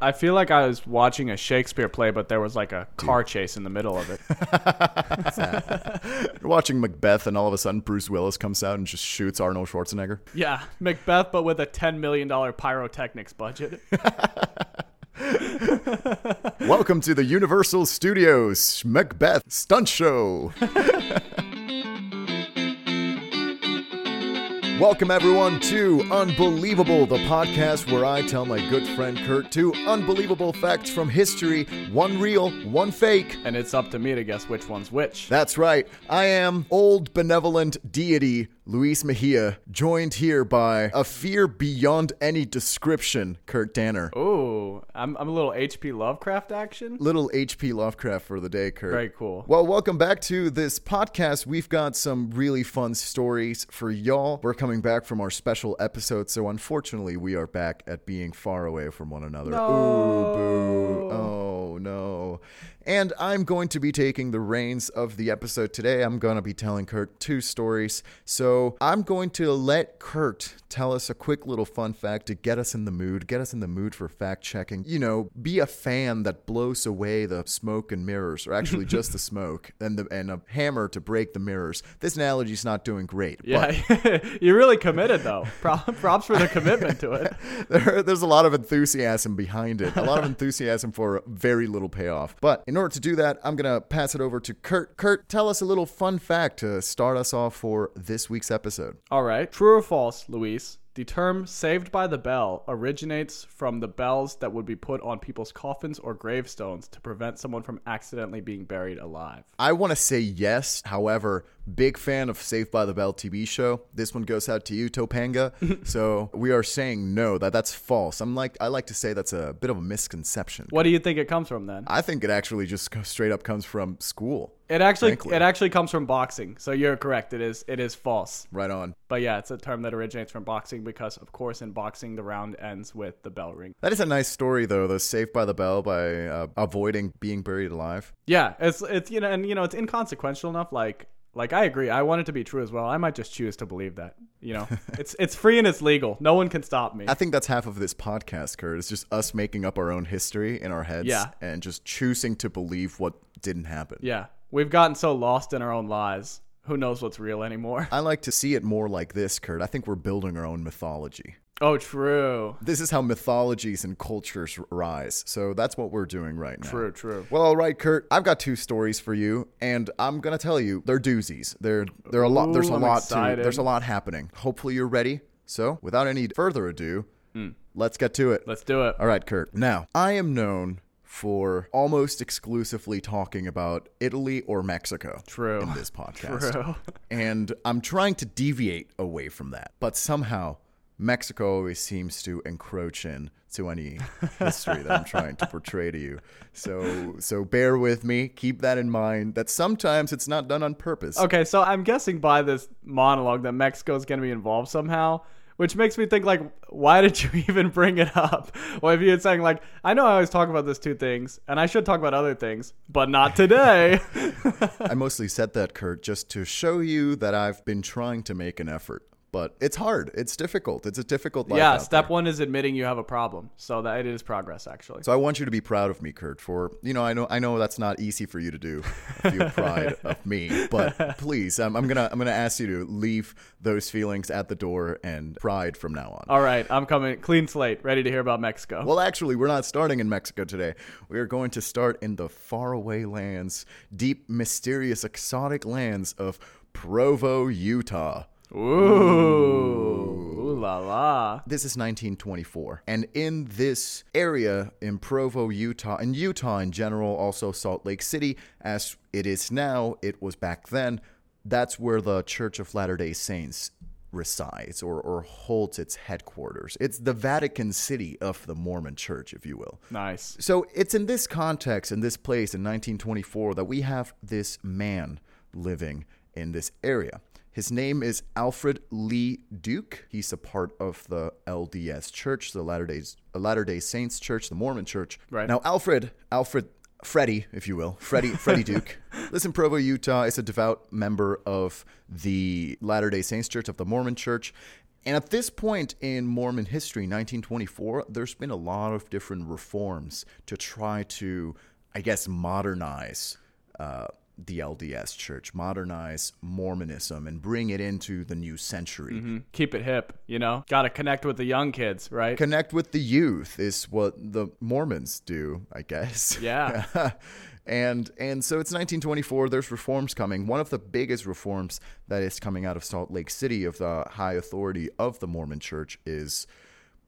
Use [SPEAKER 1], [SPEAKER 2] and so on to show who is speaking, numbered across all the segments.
[SPEAKER 1] I feel like I was watching a Shakespeare play, but there was like a car chase in the middle of it.
[SPEAKER 2] You're watching Macbeth, and all of a sudden Bruce Willis comes out and just shoots Arnold Schwarzenegger.
[SPEAKER 1] yeah, Macbeth, but with a $10 million pyrotechnics budget.
[SPEAKER 2] Welcome to the Universal Studios Macbeth Stunt Show. Welcome, everyone, to Unbelievable, the podcast where I tell my good friend Kurt two unbelievable facts from history one real, one fake.
[SPEAKER 1] and it's up to me to guess which one's which.
[SPEAKER 2] That's right, I am old benevolent deity Luis Mejia, joined here by a fear beyond any description, Kurt Danner.
[SPEAKER 1] Oh, I'm, I'm a little HP Lovecraft action.
[SPEAKER 2] Little HP Lovecraft for the day, Kurt.
[SPEAKER 1] Very cool.
[SPEAKER 2] Well, welcome back to this podcast. We've got some really fun stories for y'all. We're coming back from our special episode, so unfortunately, we are back at being far away from one another. Ooh, boo. Oh, no. And I'm going to be taking the reins of the episode today. I'm going to be telling Kurt two stories. So I'm going to let Kurt tell us a quick little fun fact to get us in the mood, get us in the mood for fact checking. You know, be a fan that blows away the smoke and mirrors, or actually just the smoke, and, the, and a hammer to break the mirrors. This analogy's not doing great. but-
[SPEAKER 1] Yeah, you really committed though. Props for the commitment to it.
[SPEAKER 2] there, there's a lot of enthusiasm behind it. A lot of enthusiasm for very little payoff. But in order to do that, I'm going to pass it over to Kurt. Kurt, tell us a little fun fact to start us off for this week's episode.
[SPEAKER 1] All right. True or false, Luis? The term saved by the bell originates from the bells that would be put on people's coffins or gravestones to prevent someone from accidentally being buried alive.
[SPEAKER 2] I want to say yes. However, big fan of Saved by the Bell TV show. This one goes out to you, Topanga. so we are saying no, that that's false. I'm like I like to say that's a bit of a misconception.
[SPEAKER 1] What do you think it comes from then?
[SPEAKER 2] I think it actually just straight up comes from school.
[SPEAKER 1] It actually
[SPEAKER 2] Frankly.
[SPEAKER 1] it actually comes from boxing. So you're correct. It is it is false.
[SPEAKER 2] Right on.
[SPEAKER 1] But yeah, it's a term that originates from boxing because of course in boxing the round ends with the bell ring.
[SPEAKER 2] That is a nice story, though. The Saved by the Bell by uh, avoiding being buried alive.
[SPEAKER 1] Yeah, it's it's you know and you know it's inconsequential enough like like I agree. I want it to be true as well. I might just choose to believe that. You know, it's it's free and it's legal. No one can stop me.
[SPEAKER 2] I think that's half of this podcast, Kurt. It's just us making up our own history in our heads
[SPEAKER 1] Yeah.
[SPEAKER 2] and just choosing to believe what didn't happen.
[SPEAKER 1] Yeah, we've gotten so lost in our own lies. Who knows what's real anymore?
[SPEAKER 2] I like to see it more like this, Kurt. I think we're building our own mythology.
[SPEAKER 1] Oh, true,
[SPEAKER 2] This is how mythologies and cultures rise. So that's what we're doing right now.
[SPEAKER 1] true, true.
[SPEAKER 2] Well, all right, Kurt. I've got two stories for you, and I'm gonna tell you they're doozies. They're they're a lot. There's a
[SPEAKER 1] I'm
[SPEAKER 2] lot to. There's a lot happening. Hopefully, you're ready. So, without any further ado, mm. let's get to it.
[SPEAKER 1] Let's do it.
[SPEAKER 2] All right, Kurt. Now, I am known for almost exclusively talking about Italy or Mexico
[SPEAKER 1] True.
[SPEAKER 2] in this podcast.
[SPEAKER 1] True.
[SPEAKER 2] And I'm trying to deviate away from that. But somehow, Mexico always seems to encroach in to any history that I'm trying to portray to you. So so bear with me. Keep that in mind that sometimes it's not done on purpose.
[SPEAKER 1] Okay, so I'm guessing by this monologue that Mexico's going to be involved somehow, which makes me think like, why did you even bring it up? Or if you had saying like, I know I always talk about these two things, and I should talk about other things, but not today.
[SPEAKER 2] I mostly said that, Kurt, just to show you that I've been trying to make an effort. But it's hard. It's difficult. It's a difficult life.
[SPEAKER 1] yeah, step
[SPEAKER 2] there.
[SPEAKER 1] one is admitting you have a problem, so that it is progress actually.
[SPEAKER 2] So I want you to be proud of me, Kurt. For you know, I know, I know that's not easy for you to do. Feel pride of me, but please, um, I'm gonna, I'm gonna ask you to leave those feelings at the door and pride from now on.
[SPEAKER 1] All right, I'm coming clean slate, ready to hear about Mexico.
[SPEAKER 2] Well, actually, we're not starting in Mexico today. We are going to start in the faraway lands, deep, mysterious, exotic lands of Provo, Utah.
[SPEAKER 1] Ooh, ooh la la.
[SPEAKER 2] This is 1924. And in this area in Provo, Utah, and Utah in general, also Salt Lake City, as it is now, it was back then, that's where the Church of Latter day Saints resides or, or holds its headquarters. It's the Vatican City of the Mormon Church, if you will.
[SPEAKER 1] Nice.
[SPEAKER 2] So it's in this context, in this place in 1924, that we have this man living in this area. His name is Alfred Lee Duke. He's a part of the LDS Church, the Latter Day Latter Day Saints Church, the Mormon Church.
[SPEAKER 1] Right.
[SPEAKER 2] Now, Alfred, Alfred, Freddie, if you will, Freddie, Freddie Duke, lives in Provo, Utah. Is a devout member of the Latter Day Saints Church of the Mormon Church. And at this point in Mormon history, 1924, there's been a lot of different reforms to try to, I guess, modernize uh, the LDS church, modernize Mormonism, and bring it into the new century.
[SPEAKER 1] Mm-hmm. Keep it hip, you know? Got to connect with the young kids, right?
[SPEAKER 2] Connect with the youth is what the Mormons do, I guess.
[SPEAKER 1] Yeah.
[SPEAKER 2] and and so it's 1924 there's reforms coming one of the biggest reforms that is coming out of salt lake city of the high authority of the mormon church is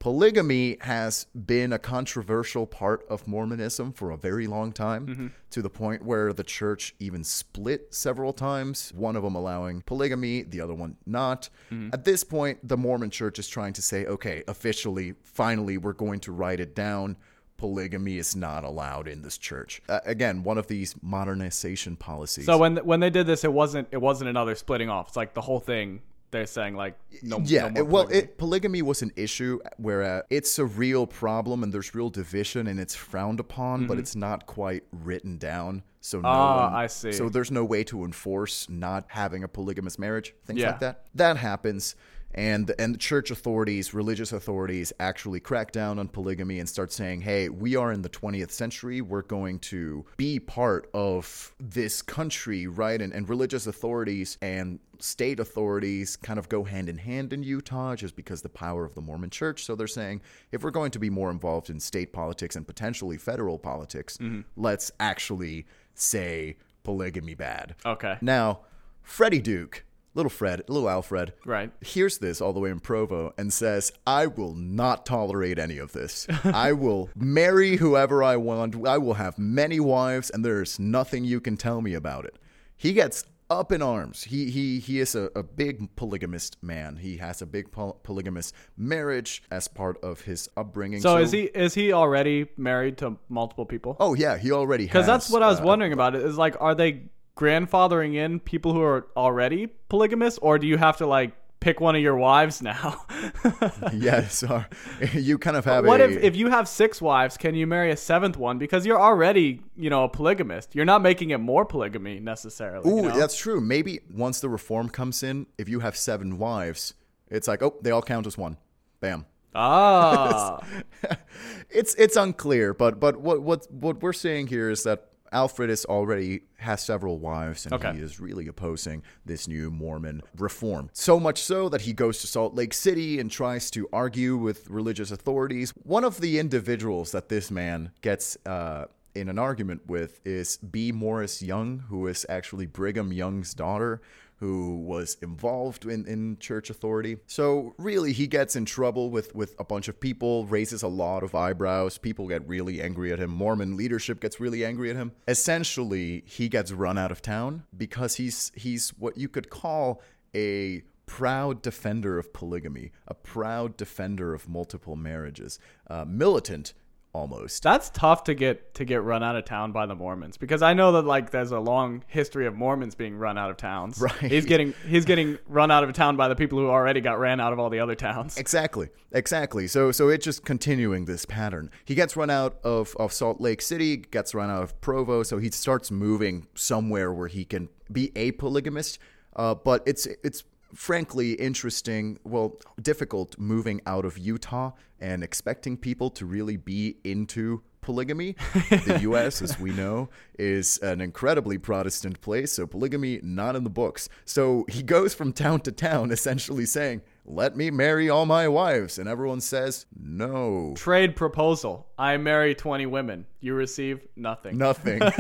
[SPEAKER 2] polygamy has been a controversial part of mormonism for a very long time
[SPEAKER 1] Mm-hmm.
[SPEAKER 2] to the point where the church even split several times one of them allowing polygamy the other one not
[SPEAKER 1] Mm-hmm.
[SPEAKER 2] at this point the mormon church is trying to say okay officially finally we're going to write it down polygamy is not allowed in this church. Uh, again, one of these modernization policies.
[SPEAKER 1] So when when they did this, it wasn't it wasn't another splitting off. It's like the whole thing. They're saying like no.
[SPEAKER 2] yeah,
[SPEAKER 1] no more
[SPEAKER 2] well,
[SPEAKER 1] polygamy.
[SPEAKER 2] it, polygamy was an issue where uh, it's a real problem and there's real division and it's frowned upon, but it's not quite written down. So no
[SPEAKER 1] Mm-hmm. Ah,
[SPEAKER 2] one,
[SPEAKER 1] I see.
[SPEAKER 2] So there's no way to enforce not having a polygamous marriage, things
[SPEAKER 1] Yeah.
[SPEAKER 2] like that. That happens. And and the church authorities, religious authorities, actually crack down on polygamy and start saying, "Hey, we are in the 20th century. We're going to be part of this country, right?" And and religious authorities and state authorities kind of go hand in hand in Utah just because the power of the Mormon church. So they're saying if we're going to be more involved in state politics and potentially federal politics, mm-hmm. let's actually say polygamy bad.
[SPEAKER 1] okay.
[SPEAKER 2] Now, Freddie Duke, little Fred, little Alfred,
[SPEAKER 1] Right.
[SPEAKER 2] hears this all the way in Provo and says, I will not tolerate any of this. I will marry whoever I want. I will have many wives, and there's nothing you can tell me about it. He gets up in arms. He he he is a, a big polygamist man. He has a big poly- polygamous marriage as part of his upbringing.
[SPEAKER 1] So, is he is he already married to multiple people?
[SPEAKER 2] Oh yeah, he already has.
[SPEAKER 1] Because that's what I was
[SPEAKER 2] uh,
[SPEAKER 1] wondering about. It is like, are they grandfathering in people who are already polygamous, or do you have to like pick one of your wives now?
[SPEAKER 2] yes, uh, you kind of have
[SPEAKER 1] what
[SPEAKER 2] a.
[SPEAKER 1] if if you have six wives, can you marry a seventh one because you're already you know a polygamist? You're not making it more polygamy necessarily. you
[SPEAKER 2] Ooh,
[SPEAKER 1] know?
[SPEAKER 2] that's true. Maybe once the reform comes in, if you have seven wives, it's like, oh, they all count as one. Bam.
[SPEAKER 1] ah,
[SPEAKER 2] It's it's unclear, but but what what what we're saying here is that Alfred is already has several wives, and
[SPEAKER 1] Okay.
[SPEAKER 2] he is really opposing this new Mormon reform. So much so that he goes to Salt Lake City and tries to argue with religious authorities. One of the individuals that this man gets. Uh, in an argument with is B. Morris Young, who is actually Brigham Young's daughter, who was involved in, in church authority. So really he gets in trouble with, with a bunch of people, raises a lot of eyebrows, people get really angry at him, Mormon leadership gets really angry at him. Essentially, he gets run out of town because he's he's what you could call a proud defender of polygamy, a proud defender of multiple marriages, uh, militant almost.
[SPEAKER 1] that's tough to get to get run out of town by the Mormons because I know that like there's a long history of Mormons being run out of towns.
[SPEAKER 2] Right.
[SPEAKER 1] He's getting he's getting run out of town by the people who already got ran out of all the other towns.
[SPEAKER 2] Exactly, exactly. So, so it's just continuing this pattern. He gets run out of, of Salt Lake City, gets run out of Provo, so he starts moving somewhere where he can be a polygamist. Uh, but it's it's frankly interesting, well, difficult moving out of Utah and expecting people to really be into polygamy. The U.S., as we know, is an incredibly Protestant place, so polygamy not in the books. So he goes from town to town, essentially saying, "Let me marry all my wives," and everyone says, "No,
[SPEAKER 1] Trade proposal. I marry 20 women. You receive nothing.
[SPEAKER 2] nothing."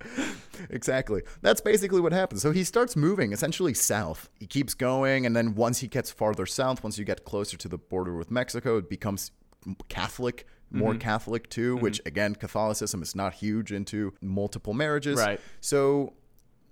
[SPEAKER 2] exactly. That's basically what happens. So he starts moving essentially south. He keeps going, and then once he gets farther south, once you get closer to the border with Mexico, it becomes Catholic, more
[SPEAKER 1] Mm-hmm.
[SPEAKER 2] Catholic too, which again, Catholicism is not huge into multiple marriages.
[SPEAKER 1] Right.
[SPEAKER 2] So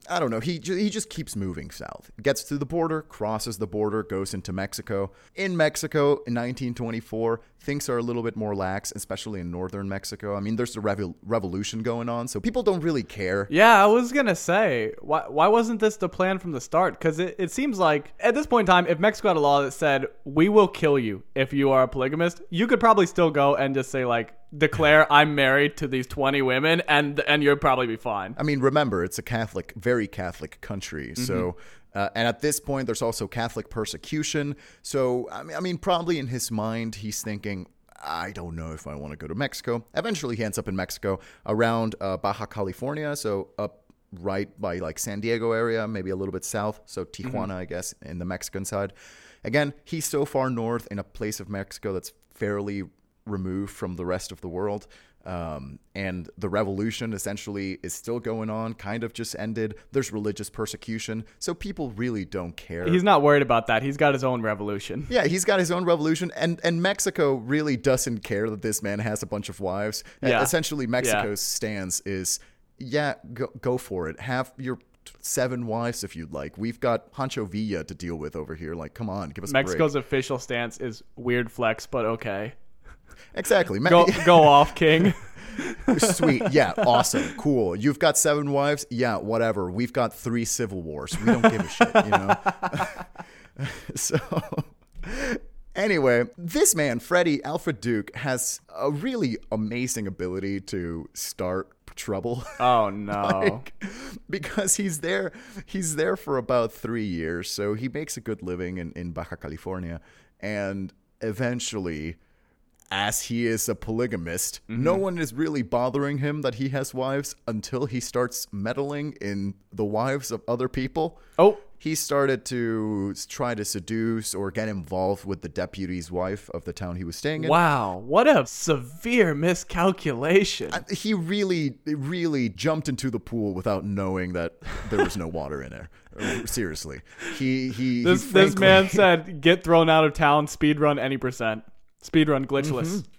[SPEAKER 2] I don't know. He ju- he just keeps moving south. Gets to the border, crosses the border, goes into Mexico. In Mexico in 1924, things are a little bit more lax, especially in northern Mexico. I mean, there's a revol- revolution going on, so people don't really care.
[SPEAKER 1] Yeah, I was gonna say, why why wasn't this the plan from the start? Because it, it seems like at this point in time, if Mexico had a law that said we will kill you if you are a polygamist, you could probably still go and just say like declare I'm married to these twenty women, and and you'd probably be fine.
[SPEAKER 2] I mean, remember, it's a Catholic, very Catholic country, so mm-hmm. Uh, and at this point, there's also Catholic persecution. So, I mean, I mean, probably in his mind, he's thinking, I don't know if I want to go to Mexico. Eventually, he ends up in Mexico around uh, Baja California, so up right by like San Diego area, maybe a little bit south. So Tijuana, I guess, in the Mexican side. Again, he's so far north in a place of Mexico that's fairly removed from the rest of the world. Um, and the revolution essentially is still going on, kind of just ended. There's religious persecution, so people really don't care.
[SPEAKER 1] He's not worried about that. He's got his own revolution.
[SPEAKER 2] Yeah, he's got his own revolution, and and Mexico really doesn't care that this man has a bunch of wives.
[SPEAKER 1] Yeah.
[SPEAKER 2] Essentially, Mexico's stance is, yeah, go go for it. Have your seven wives if you'd like. We've got Pancho Villa to deal with over here. Like, come on, give us a
[SPEAKER 1] Mexico's official stance is weird flex, but okay.
[SPEAKER 2] Exactly.
[SPEAKER 1] Go go off, King.
[SPEAKER 2] Sweet. Yeah. Awesome. Cool. You've got seven wives. Yeah. Whatever. We've got three civil wars. We don't give a shit. You know. so. Anyway, this man, Freddie Alfred Duke, has a really amazing ability to start trouble.
[SPEAKER 1] Oh no.
[SPEAKER 2] Like, because he's there he's there for about three years so he makes a good living in, in baja california and eventually as he is a polygamist no mm-hmm. one is really bothering him that he has wives until he starts meddling in the wives of other people.
[SPEAKER 1] Oh,
[SPEAKER 2] he started to try to seduce or get involved with the deputy's wife of the town he was staying in.
[SPEAKER 1] Wow. What a severe miscalculation.
[SPEAKER 2] he really really jumped into the pool without knowing that there was no water in there. Seriously. He he he
[SPEAKER 1] this this man said, "Get thrown out of town, speed run any percent, speed run glitchless,
[SPEAKER 2] Mm-hmm.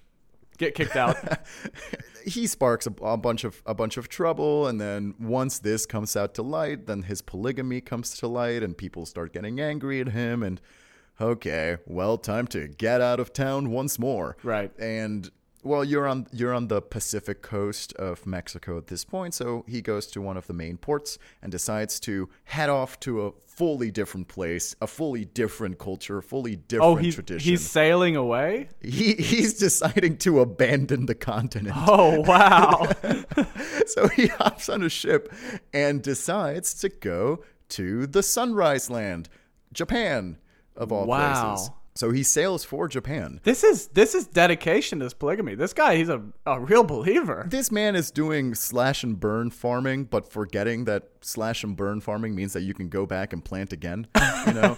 [SPEAKER 1] get kicked out."
[SPEAKER 2] he sparks a, a bunch of a bunch of trouble and then once this comes out to light then his polygamy comes to light and people start getting angry at him and okay well time to get out of town once more
[SPEAKER 1] Right.
[SPEAKER 2] and well you're on you're on the pacific coast of mexico at this point so he goes to one of the main ports and decides to head off to a fully different place a fully different culture fully oh, different
[SPEAKER 1] Oh, he's
[SPEAKER 2] tradition
[SPEAKER 1] he's sailing away.
[SPEAKER 2] he, he's deciding to abandon the continent
[SPEAKER 1] Oh wow.
[SPEAKER 2] so he hops on a ship and decides to go to the Sunrise Land, Japan, of all
[SPEAKER 1] Wow.
[SPEAKER 2] places. So he sails for Japan.
[SPEAKER 1] This is this is dedication to this polygamy. This guy, he's a, a real believer.
[SPEAKER 2] This man is doing slash and burn farming, but forgetting that slash and burn farming means that you can go back and plant again. You know,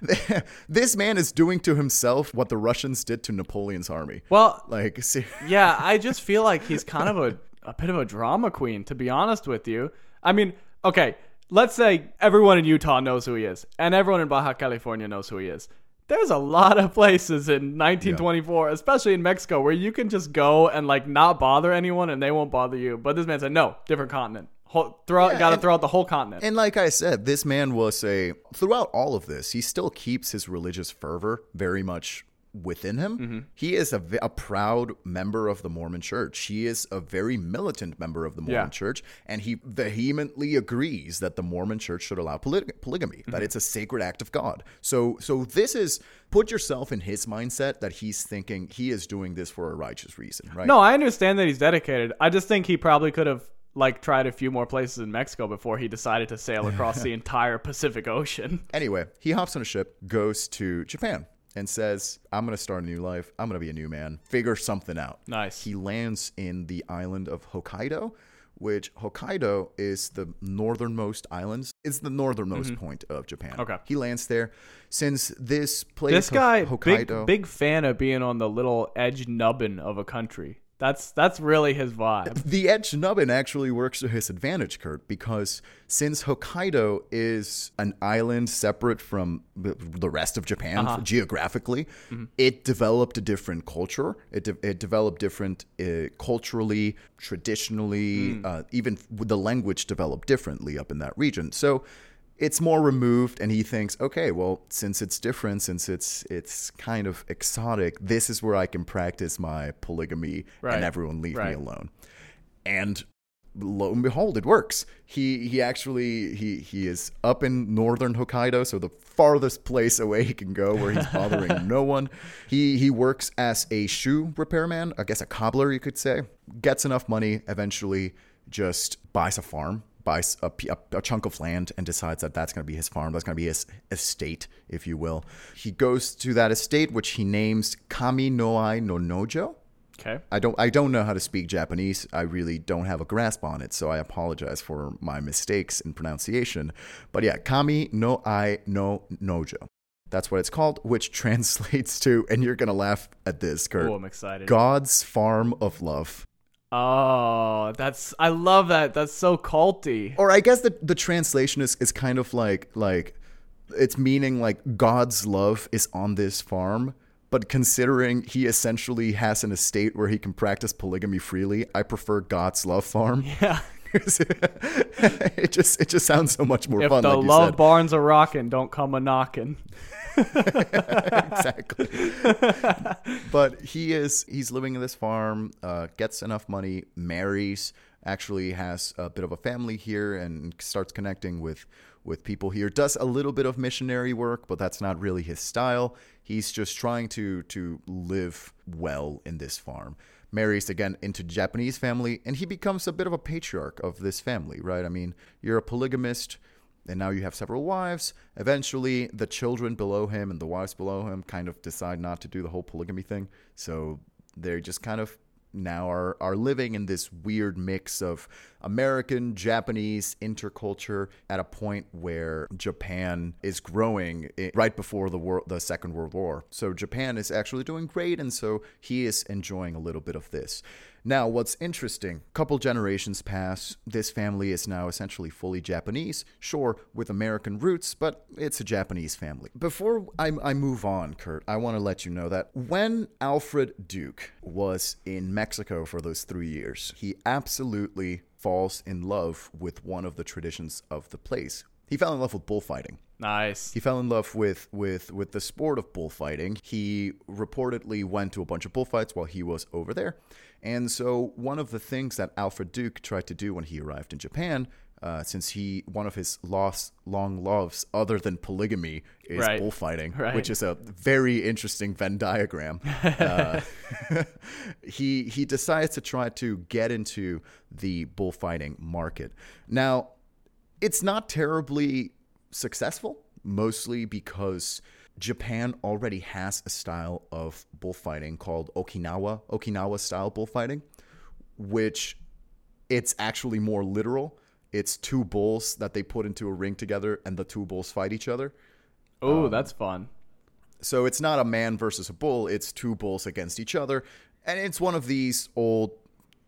[SPEAKER 2] this man is doing to himself what the Russians did to Napoleon's army.
[SPEAKER 1] Well,
[SPEAKER 2] Like, see,
[SPEAKER 1] yeah, I just feel like he's kind of a, a bit of a drama queen, to be honest with you. I mean, okay, let's say everyone in Utah knows who he is, and everyone in Baja California knows who he is. There's a lot of places in 1924, especially in Mexico, where you can just go and like not bother anyone and they won't bother you. But this man said, no, different continent. Whole, throw,
[SPEAKER 2] Yeah,
[SPEAKER 1] gotta
[SPEAKER 2] and-
[SPEAKER 1] throw out the whole continent.
[SPEAKER 2] And like I said, this man was a throughout all of this, he still keeps his religious fervor very much within him.
[SPEAKER 1] Mm-hmm.
[SPEAKER 2] He is a, a proud member of the Mormon Church. He is a very militant member of the Mormon
[SPEAKER 1] Yeah.
[SPEAKER 2] Church, and he vehemently agrees that the Mormon Church should allow poly- polygamy,
[SPEAKER 1] Mm-hmm.
[SPEAKER 2] that it's a sacred act of God. So, so this is put yourself in his mindset that he's thinking he is doing this for a righteous reason, right?
[SPEAKER 1] No, I understand that he's dedicated. I just think he probably could have like tried a few more places in Mexico before he decided to sail across the entire Pacific Ocean.
[SPEAKER 2] Anyway, he hops on a ship, goes to Japan, and says, I'm going to start a new life. I'm going to be a new man. Figure something out.
[SPEAKER 1] Nice.
[SPEAKER 2] He lands in the island of Hokkaido, which Hokkaido is the northernmost island. It's the northernmost point of Japan.
[SPEAKER 1] Mm-hmm. Okay.
[SPEAKER 2] He lands there. Since this place,
[SPEAKER 1] This guy,
[SPEAKER 2] Ho-
[SPEAKER 1] big
[SPEAKER 2] Hokkaido,
[SPEAKER 1] big fan of being on the little edge nubbin of a country. That's that's really his vibe.
[SPEAKER 2] The edge nubbin actually works to his advantage, Kurt, because since Hokkaido is an island separate from the rest of Japan
[SPEAKER 1] Uh-huh.
[SPEAKER 2] geographically,
[SPEAKER 1] Mm-hmm.
[SPEAKER 2] it developed a different culture. It, de- it developed different uh, culturally, traditionally,
[SPEAKER 1] Mm.
[SPEAKER 2] uh, even the language developed differently up in that region. So it's more removed and he thinks okay well since it's different since it's it's kind of exotic this is where i can practice my polygamy
[SPEAKER 1] Right.
[SPEAKER 2] and everyone leave me alone. And lo and behold it works. He he actually he he is up in northern hokkaido so the farthest place away he can go where he's bothering no one. He he works as a shoe repairman i guess a cobbler you could say. Gets enough money eventually just buys a farm buys a, a- a chunk of land and decides that that's going to be his farm. That's going to be his estate, if you will. He goes to that estate, which he names Kami no Ai no Nojo.
[SPEAKER 1] Okay.
[SPEAKER 2] I don't I don't know how to speak Japanese. I really don't have a grasp on it, so I apologize for my mistakes in pronunciation. But yeah, Kami no Ai no Nojo. That's what it's called, which translates to, and you're gonna laugh at this, Kurt.
[SPEAKER 1] Oh, I'm excited.
[SPEAKER 2] God's farm of love.
[SPEAKER 1] Oh, that's I love that. That's so culty.
[SPEAKER 2] Or I guess the the translation is is kind of like like it's meaning like God's love is on this farm. But considering he essentially has an estate where he can practice polygamy freely, I prefer God's love farm.
[SPEAKER 1] Yeah.
[SPEAKER 2] it just it just sounds so much more
[SPEAKER 1] If
[SPEAKER 2] fun.
[SPEAKER 1] the
[SPEAKER 2] like you
[SPEAKER 1] love barns are rocking, don't come a knocking.
[SPEAKER 2] exactly. but he is he's living in this farm, uh, gets enough money, marries, actually has a bit of a family here, and starts connecting with with people here. Does a little bit of missionary work, but that's not really his style. He's just trying to to live well in this farm. Marries again into Japanese family, and he becomes a bit of a patriarch of this family, right? I mean, you're a polygamist and now you have several wives. Eventually, the children below him and the wives below him kind of decide not to do the whole polygamy thing. So they're just kind of now are are living in this weird mix of American Japanese interculture at a point where Japan is growing right before the world the Second World War. So Japan is actually doing great, and so he is enjoying a little bit of this. Now, what's interesting, couple generations pass, this family is now essentially fully Japanese, sure, with American roots, but it's a Japanese family. Before I, I move on, Kurt, I want to let you know that when Alfred Duke was in Mexico for those three years, he absolutely falls in love with one of the traditions of the place. He fell in love with bullfighting.
[SPEAKER 1] Nice.
[SPEAKER 2] He fell in love with with with the sport of bullfighting. He reportedly went to a bunch of bullfights while he was over there. And so one of the things that Alfred Duke tried to do when he arrived in Japan, uh, since he one of his lost long loves other than polygamy is
[SPEAKER 1] Right.
[SPEAKER 2] bullfighting,
[SPEAKER 1] Right.
[SPEAKER 2] which is a very interesting Venn diagram. uh, he he decides to try to get into the bullfighting market. Now, it's not terribly successful, mostly because Japan already has a style of bullfighting called Okinawa, Okinawa style bullfighting, which it's actually more literal. It's two bulls that they put into a ring together and the two bulls fight each other.
[SPEAKER 1] Oh,
[SPEAKER 2] Um,
[SPEAKER 1] that's fun.
[SPEAKER 2] So it's not a man versus a bull, it's two bulls against each other. And it's one of these old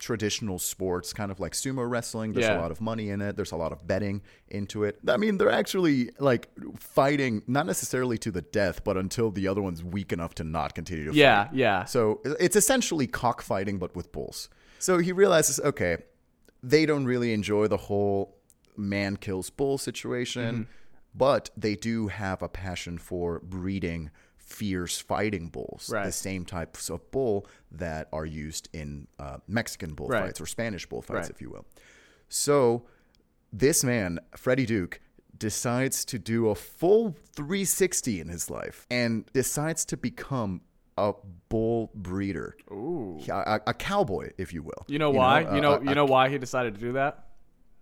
[SPEAKER 2] traditional sports, kind of like sumo wrestling. There's
[SPEAKER 1] Yeah.
[SPEAKER 2] a lot of money in it, there's a lot of betting into it. I mean, they're actually like fighting, not necessarily to the death, but until the other one's weak enough to not continue to
[SPEAKER 1] Yeah,
[SPEAKER 2] fight.
[SPEAKER 1] yeah.
[SPEAKER 2] So it's essentially cockfighting, but with bulls. So he realizes, okay, they don't really enjoy the whole man kills bull situation,
[SPEAKER 1] Mm-hmm.
[SPEAKER 2] but they do have a passion for breeding fierce fighting bulls, the same types of bull that are used in uh, Mexican bullfights
[SPEAKER 1] Right.
[SPEAKER 2] or Spanish bullfights,
[SPEAKER 1] Right.
[SPEAKER 2] if you will. So this man, Freddie Duke, decides to do a full 360 in his life and decides to become a bull breeder,
[SPEAKER 1] Ooh.
[SPEAKER 2] a, a- cowboy, if you will.
[SPEAKER 1] You know why?
[SPEAKER 2] a-
[SPEAKER 1] you know
[SPEAKER 2] a-
[SPEAKER 1] you know why he decided to do that?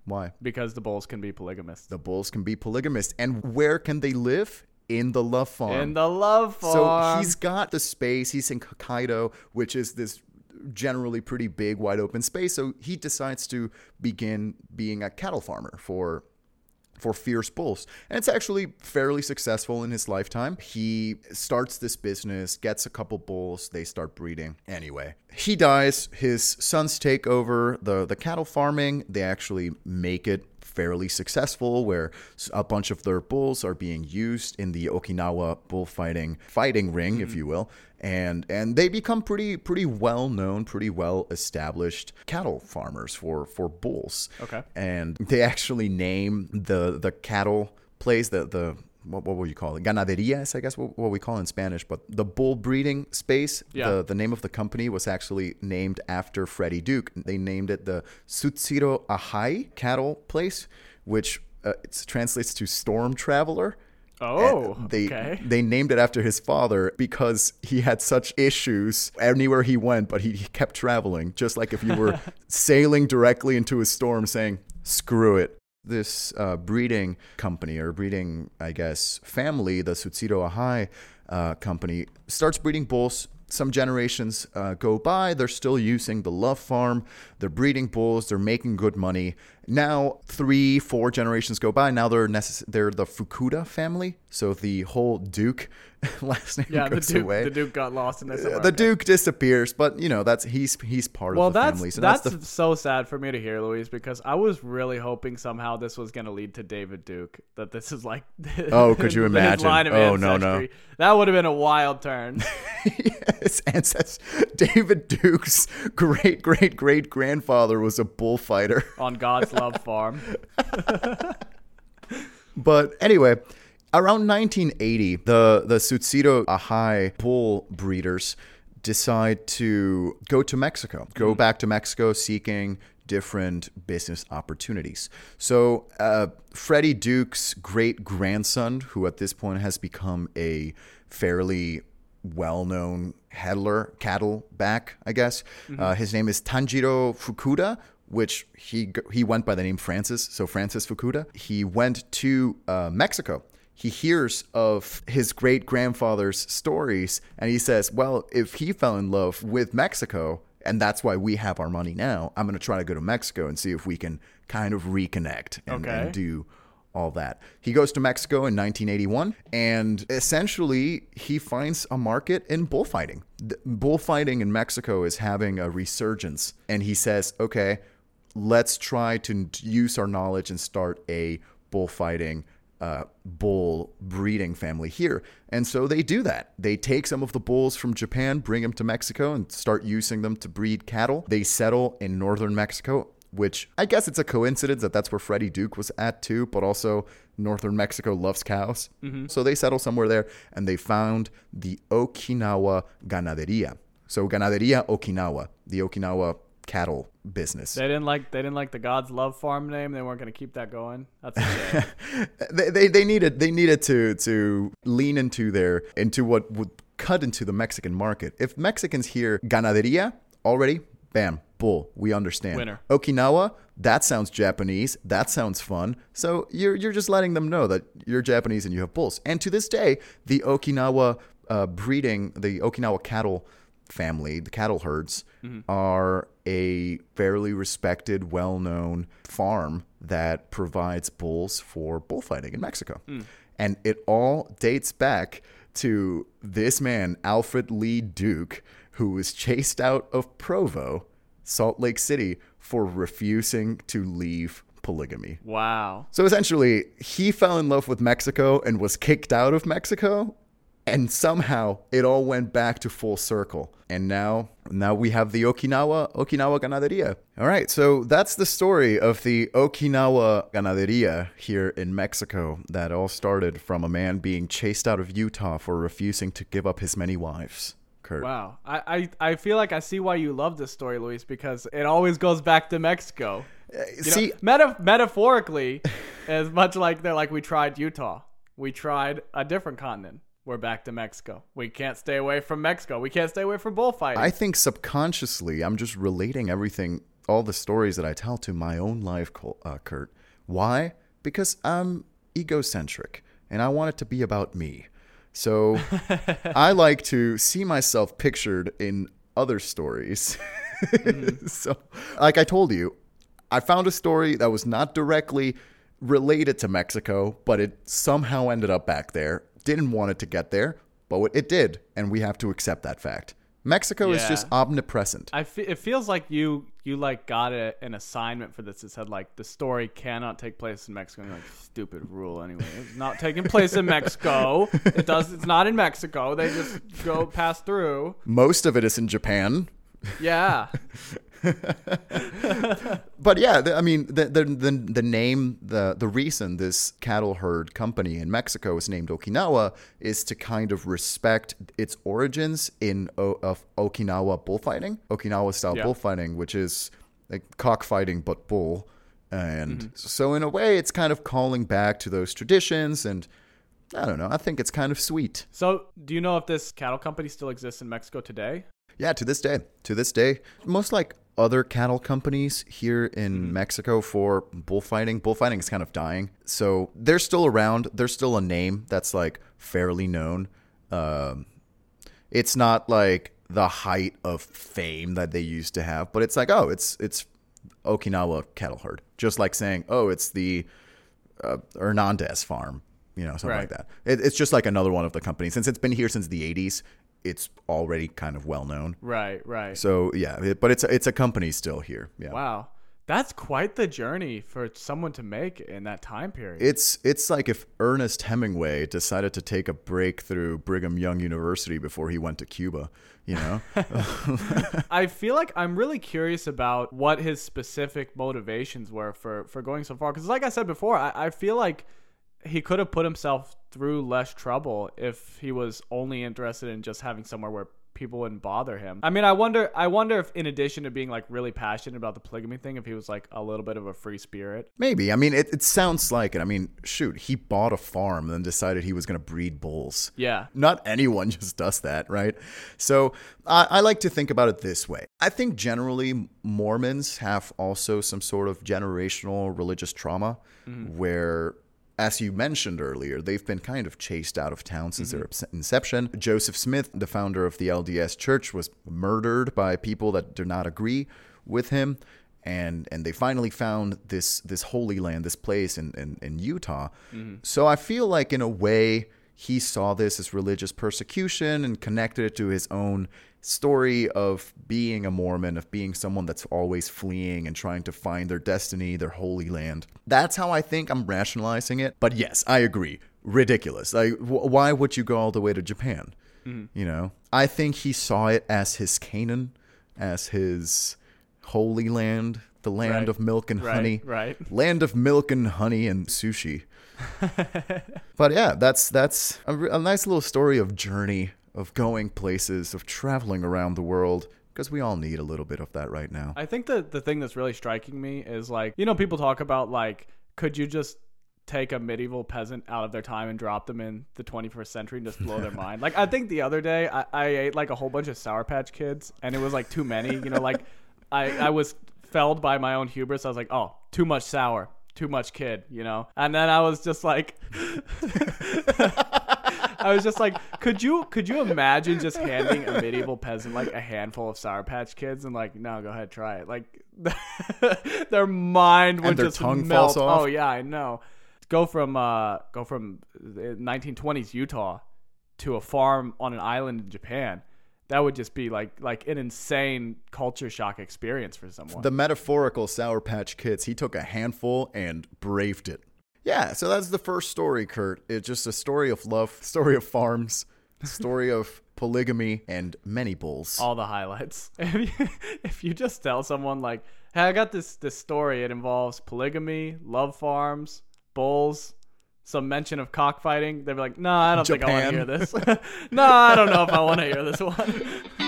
[SPEAKER 2] why
[SPEAKER 1] Because the bulls can be polygamists.
[SPEAKER 2] the bulls can be polygamist, and where can they live? In the love farm.
[SPEAKER 1] In the love farm.
[SPEAKER 2] So he's got the space. He's in Hokkaido, which is this generally pretty big, wide open space. So he decides to begin being a cattle farmer for for fierce bulls. And it's actually fairly successful in his lifetime. He starts this business, gets a couple bulls, they start breeding. Anyway, he dies, his sons take over the the cattle farming. They actually make it fairly successful where a bunch of their bulls are being used in the Okinawa bullfighting fighting ring if mm-hmm. you will. And and they become pretty pretty well known pretty well established cattle farmers for for bulls.
[SPEAKER 1] Okay.
[SPEAKER 2] and they actually name the the cattle place the the what, what would you call it ganaderías I guess what, what we call it in Spanish but the bull breeding space
[SPEAKER 1] Yeah.
[SPEAKER 2] the the name of the company was actually named after Freddie Duke they named it the Tsutsiro Ahai cattle place which uh, it translates to storm traveler
[SPEAKER 1] oh,
[SPEAKER 2] and they
[SPEAKER 1] okay.
[SPEAKER 2] they named it after his father because he had such issues anywhere he went, but he, he kept traveling. Just like if you were sailing directly into a storm, saying "screw it, this uh, breeding company or breeding, I guess, family, the Tsutsiro Ahai uh, company, starts breeding bulls. Some generations uh, go by, they're still using the Love Farm. They're breeding bulls. They're making good money. Now, three, four generations go by. Now they're necess- they're the Fukuda family. So the whole Duke last name
[SPEAKER 1] Yeah, the
[SPEAKER 2] goes
[SPEAKER 1] Duke,
[SPEAKER 2] away.
[SPEAKER 1] the Duke got lost in this.
[SPEAKER 2] Uh, the Duke disappears, but you know that's he's he's part
[SPEAKER 1] Well,
[SPEAKER 2] of the
[SPEAKER 1] that's
[SPEAKER 2] family. So
[SPEAKER 1] that's,
[SPEAKER 2] that's, the
[SPEAKER 1] so sad for me to hear, Luis, because I was really hoping somehow this was going to lead to David Duke. That this is like
[SPEAKER 2] Oh, could you imagine? Oh, no, no.
[SPEAKER 1] ancestry. That would have been a wild turn.
[SPEAKER 2] his ancestors. David Duke's great great great grandfather was a bullfighter.
[SPEAKER 1] on God's Love Farm.
[SPEAKER 2] But anyway, around 1980, the the Tsutsiro Ahai bull breeders decide to go to Mexico, go back to Mexico seeking different business opportunities. So, uh, Freddie Duke's great grandson, who at this point has become a fairly well-known headler, cattle back, I guess. Uh, his name is Tanjiro Fukuda, which he he went by the name Francis. So Francis Fukuda. He went to uh, Mexico. He hears of his great grandfather's stories, and he says, "Well, if he fell in love with Mexico." And that's why we have our money now. I'm going to try to go to Mexico and see if we can kind of reconnect and,
[SPEAKER 1] Okay.
[SPEAKER 2] and do all that. He goes to Mexico in 1981, and essentially he finds a market in bullfighting. The- Bullfighting in Mexico is having a resurgence, and he says, "Okay, let's try to use our knowledge and start a bullfighting." Uh, bull breeding family here. And so they do that. They take some of the bulls from Japan, bring them to Mexico, and start using them to breed cattle. They settle in northern Mexico which I guess it's a coincidence that that's where Freddie Duke was at too, but also northern Mexico loves cows. So they settle somewhere there and they found the Okinawa Ganaderia. So Ganaderia Okinawa, the Okinawa cattle business.
[SPEAKER 1] They didn't like they didn't like the God's Love Farm name. They weren't going to keep that going. That's shame.
[SPEAKER 2] they, they, they needed they needed to to lean into their into what would cut into the Mexican market. If Mexicans hear ganaderia already, bam, bull, we understand.
[SPEAKER 1] Winner.
[SPEAKER 2] Okinawa, that sounds Japanese. That sounds fun. So you're you're just letting them know that you're Japanese and you have bulls. And to this day, the Okinawa uh, breeding, the Okinawa cattle family, the cattle herds, mm-hmm. are a fairly respected, well-known farm that provides bulls for bullfighting in Mexico. Hmm. And it all dates back to this man, Alfred Lee Duke, who was chased out of Provo, Salt Lake City, for refusing to leave polygamy.
[SPEAKER 1] wow.
[SPEAKER 2] So essentially, he fell in love with Mexico and was kicked out of Mexico, and somehow it all went back to full circle. And now, now we have the Okinawa Okinawa Ganaderia. All right, so that's the story of the Okinawa Ganaderia here in Mexico. That all started from a man being chased out of Utah for refusing to give up his many wives. Kurt.
[SPEAKER 1] Wow. I, I, I feel like I see why you love this story, Luis, because it always goes back to Mexico. Uh, know,
[SPEAKER 2] See,
[SPEAKER 1] meta- metaphorically, as much like they're like we tried Utah, we tried a different continent. We're back to Mexico. We can't stay away from Mexico. We can't stay away from bullfighting.
[SPEAKER 2] I think subconsciously, I'm just relating everything, all the stories that I tell to my own life, uh, Kurt. Why? Because I'm egocentric and I want it to be about me. So I like to see myself pictured in other stories. so, like I told you, I found a story that was not directly related to Mexico, but it somehow ended up back there. Didn't want it to get there, but it did, and we have to accept that fact. Mexico is just omnipresent.
[SPEAKER 1] I fe- it feels like you you like got a, an assignment for this. It said like the story cannot take place in Mexico. And you're like stupid rule anyway. It's not taking place in Mexico. It does. It's not in Mexico. They just go pass through.
[SPEAKER 2] Most of it is in Japan.
[SPEAKER 1] Yeah.
[SPEAKER 2] But yeah, the, I mean, the, the the the name, the the reason this cattle herd company in Mexico is named Okinawa is to kind of respect its origins in o, of Okinawa bullfighting, Okinawa style
[SPEAKER 1] Yeah.
[SPEAKER 2] bullfighting, which is like cockfighting but bull, and
[SPEAKER 1] Mm-hmm.
[SPEAKER 2] so in a way, it's kind of calling back to those traditions, and I don't know, I think it's kind of sweet.
[SPEAKER 1] So, do you know if this cattle company still exists in Mexico today?
[SPEAKER 2] Yeah, to this day, to this day, most like other cattle companies here in Mexico for bullfighting. Bullfighting is kind of dying. So they're still around. There's still a name that's like fairly known. Um, it's not like the height of fame that they used to have, but it's like, oh, it's it's Okinawa cattle herd. Just like saying, oh, it's the uh, Hernandez farm, you know, something like that. It, it's just like another one of the companies. Since it's been here since the 80s, it's already kind of well known.
[SPEAKER 1] Right, right.
[SPEAKER 2] So yeah, it, but it's a, it's a company still here. Yeah.
[SPEAKER 1] wow. That's quite the journey for someone to make in that time period.
[SPEAKER 2] It's it's like if Ernest Hemingway decided to take a break through Brigham Young University before he went to Cuba, you know.
[SPEAKER 1] I feel like I'm really curious about what his specific motivations were for for going so far. Because, like I said before, I, I feel like he could have put himself through less trouble if he was only interested in just having somewhere where people wouldn't bother him. I mean, I wonder. I wonder if, in addition to being like really passionate about the polygamy thing, if he was like a little bit of a free spirit.
[SPEAKER 2] Maybe. I mean, it, it sounds like it. I mean, shoot, he bought a farm and then decided he was going to breed bulls.
[SPEAKER 1] Yeah.
[SPEAKER 2] Not anyone just does that, right? So I, I like to think about it this way. I think generally Mormons have also some sort of generational religious trauma mm-hmm. where. As you mentioned earlier, they've been kind of chased out of town since their mm-hmm. inception. Joseph Smith, the founder of the LDS Church, was murdered by people that do not agree with him and and they finally found this this holy land, this place in in, in Utah. Mm-hmm. So I feel like in a way he saw this as religious persecution and connected it to his own story of being a Mormon, of being someone that's always fleeing and trying to find their destiny, their holy land. That's how I think I'm rationalizing it. But yes, I agree. Ridiculous. Like, wh- why would you go all the way to Japan? Mm-hmm. You know, I think he saw it as his Canaan, as his holy land, the land
[SPEAKER 1] Right.
[SPEAKER 2] of milk and
[SPEAKER 1] Right,
[SPEAKER 2] honey,
[SPEAKER 1] right.
[SPEAKER 2] land of milk and honey and sushi. but yeah, that's that's a, a nice little story of journey, of going places, of traveling around the world. Because we all need a little bit of that right now.
[SPEAKER 1] I think that the thing that's really striking me is like, you know, people talk about like, could you just take a medieval peasant out of their time and drop them in the 21st century and just blow their mind? Like, I think the other day I, I ate like a whole bunch of Sour Patch Kids and it was like too many. You know, like I, I was felled by my own hubris. I was like, oh, too much sour. Too much kid, you know, and then I was just like, I was just like, could you could you imagine just handing a medieval peasant like a handful of Sour Patch Kids and like, no, go ahead, try it. Like, their mind would
[SPEAKER 2] their
[SPEAKER 1] just
[SPEAKER 2] tongue
[SPEAKER 1] melt. Oh yeah, I know. Go from uh, go from uh, 1920s Utah to a farm on an island in Japan. That would just be like like an insane culture shock experience for someone.
[SPEAKER 2] The metaphorical Sour Patch Kids, he took a handful and braved it. Yeah, so that's the first story, Kurt. It's just a story of love, story of farms, story of polygamy, and many bulls.
[SPEAKER 1] all the highlights. If you, if you just tell someone like, "Hey, I got this this story. It involves polygamy, love farms, bulls, some mention of cockfighting," they'd be like, "No, I don't think I want to hear this. no, I don't know if I want to hear this one."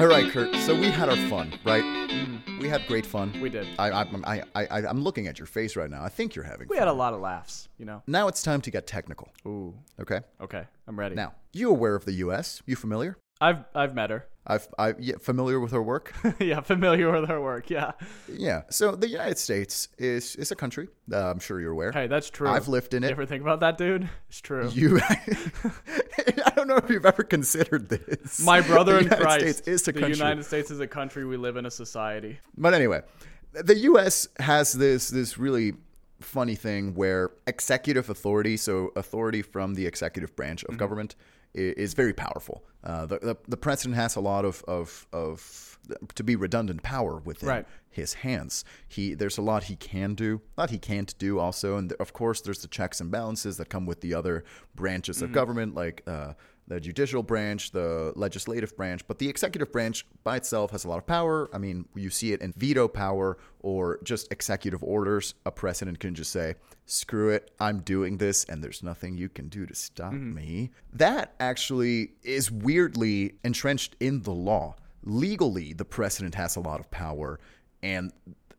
[SPEAKER 2] All right, Kurt. So we had our fun, right? Mm-hmm. We had great fun.
[SPEAKER 1] We did.
[SPEAKER 2] I, I, I, I, I'm looking at your face right now. I think you're having
[SPEAKER 1] We
[SPEAKER 2] fun.
[SPEAKER 1] had a lot of laughs, you know.
[SPEAKER 2] Now it's time to get technical.
[SPEAKER 1] Ooh,
[SPEAKER 2] Okay.
[SPEAKER 1] okay, I'm ready.
[SPEAKER 2] Now, you aware of the U.S.? You familiar?
[SPEAKER 1] I've I've met her.
[SPEAKER 2] I've, I yeah, familiar with her work.
[SPEAKER 1] yeah, familiar with her work. Yeah.
[SPEAKER 2] yeah. So the United States is is a country. Uh, I'm sure you're aware.
[SPEAKER 1] Hey, that's true.
[SPEAKER 2] I've lived in
[SPEAKER 1] You
[SPEAKER 2] it.
[SPEAKER 1] ever think about that, dude? It's true.
[SPEAKER 2] You, I don't know if you've ever considered this.
[SPEAKER 1] My brother
[SPEAKER 2] The
[SPEAKER 1] in
[SPEAKER 2] United
[SPEAKER 1] Christ.
[SPEAKER 2] States is a
[SPEAKER 1] the
[SPEAKER 2] country.
[SPEAKER 1] United States is a country. We live in a society.
[SPEAKER 2] But anyway, the U.S. has this this really funny thing where executive authority, so authority from the executive branch of
[SPEAKER 1] Mm-hmm.
[SPEAKER 2] government, is very powerful. Uh, the, the the president has a lot of of of to be redundant power within
[SPEAKER 1] Right.
[SPEAKER 2] his hands. He there's a lot he can do, a lot he can't do also, and of course there's the checks and balances that come with the other branches
[SPEAKER 1] Mm-hmm.
[SPEAKER 2] of government, like. Uh, the judicial branch, the legislative branch, but the executive branch by itself has a lot of power. I mean, you see it in veto power or just executive orders. A president can just say, screw it, I'm doing this, and there's nothing you can do to stop mm-hmm. me. That actually is weirdly entrenched in the law. Legally, the president has a lot of power, and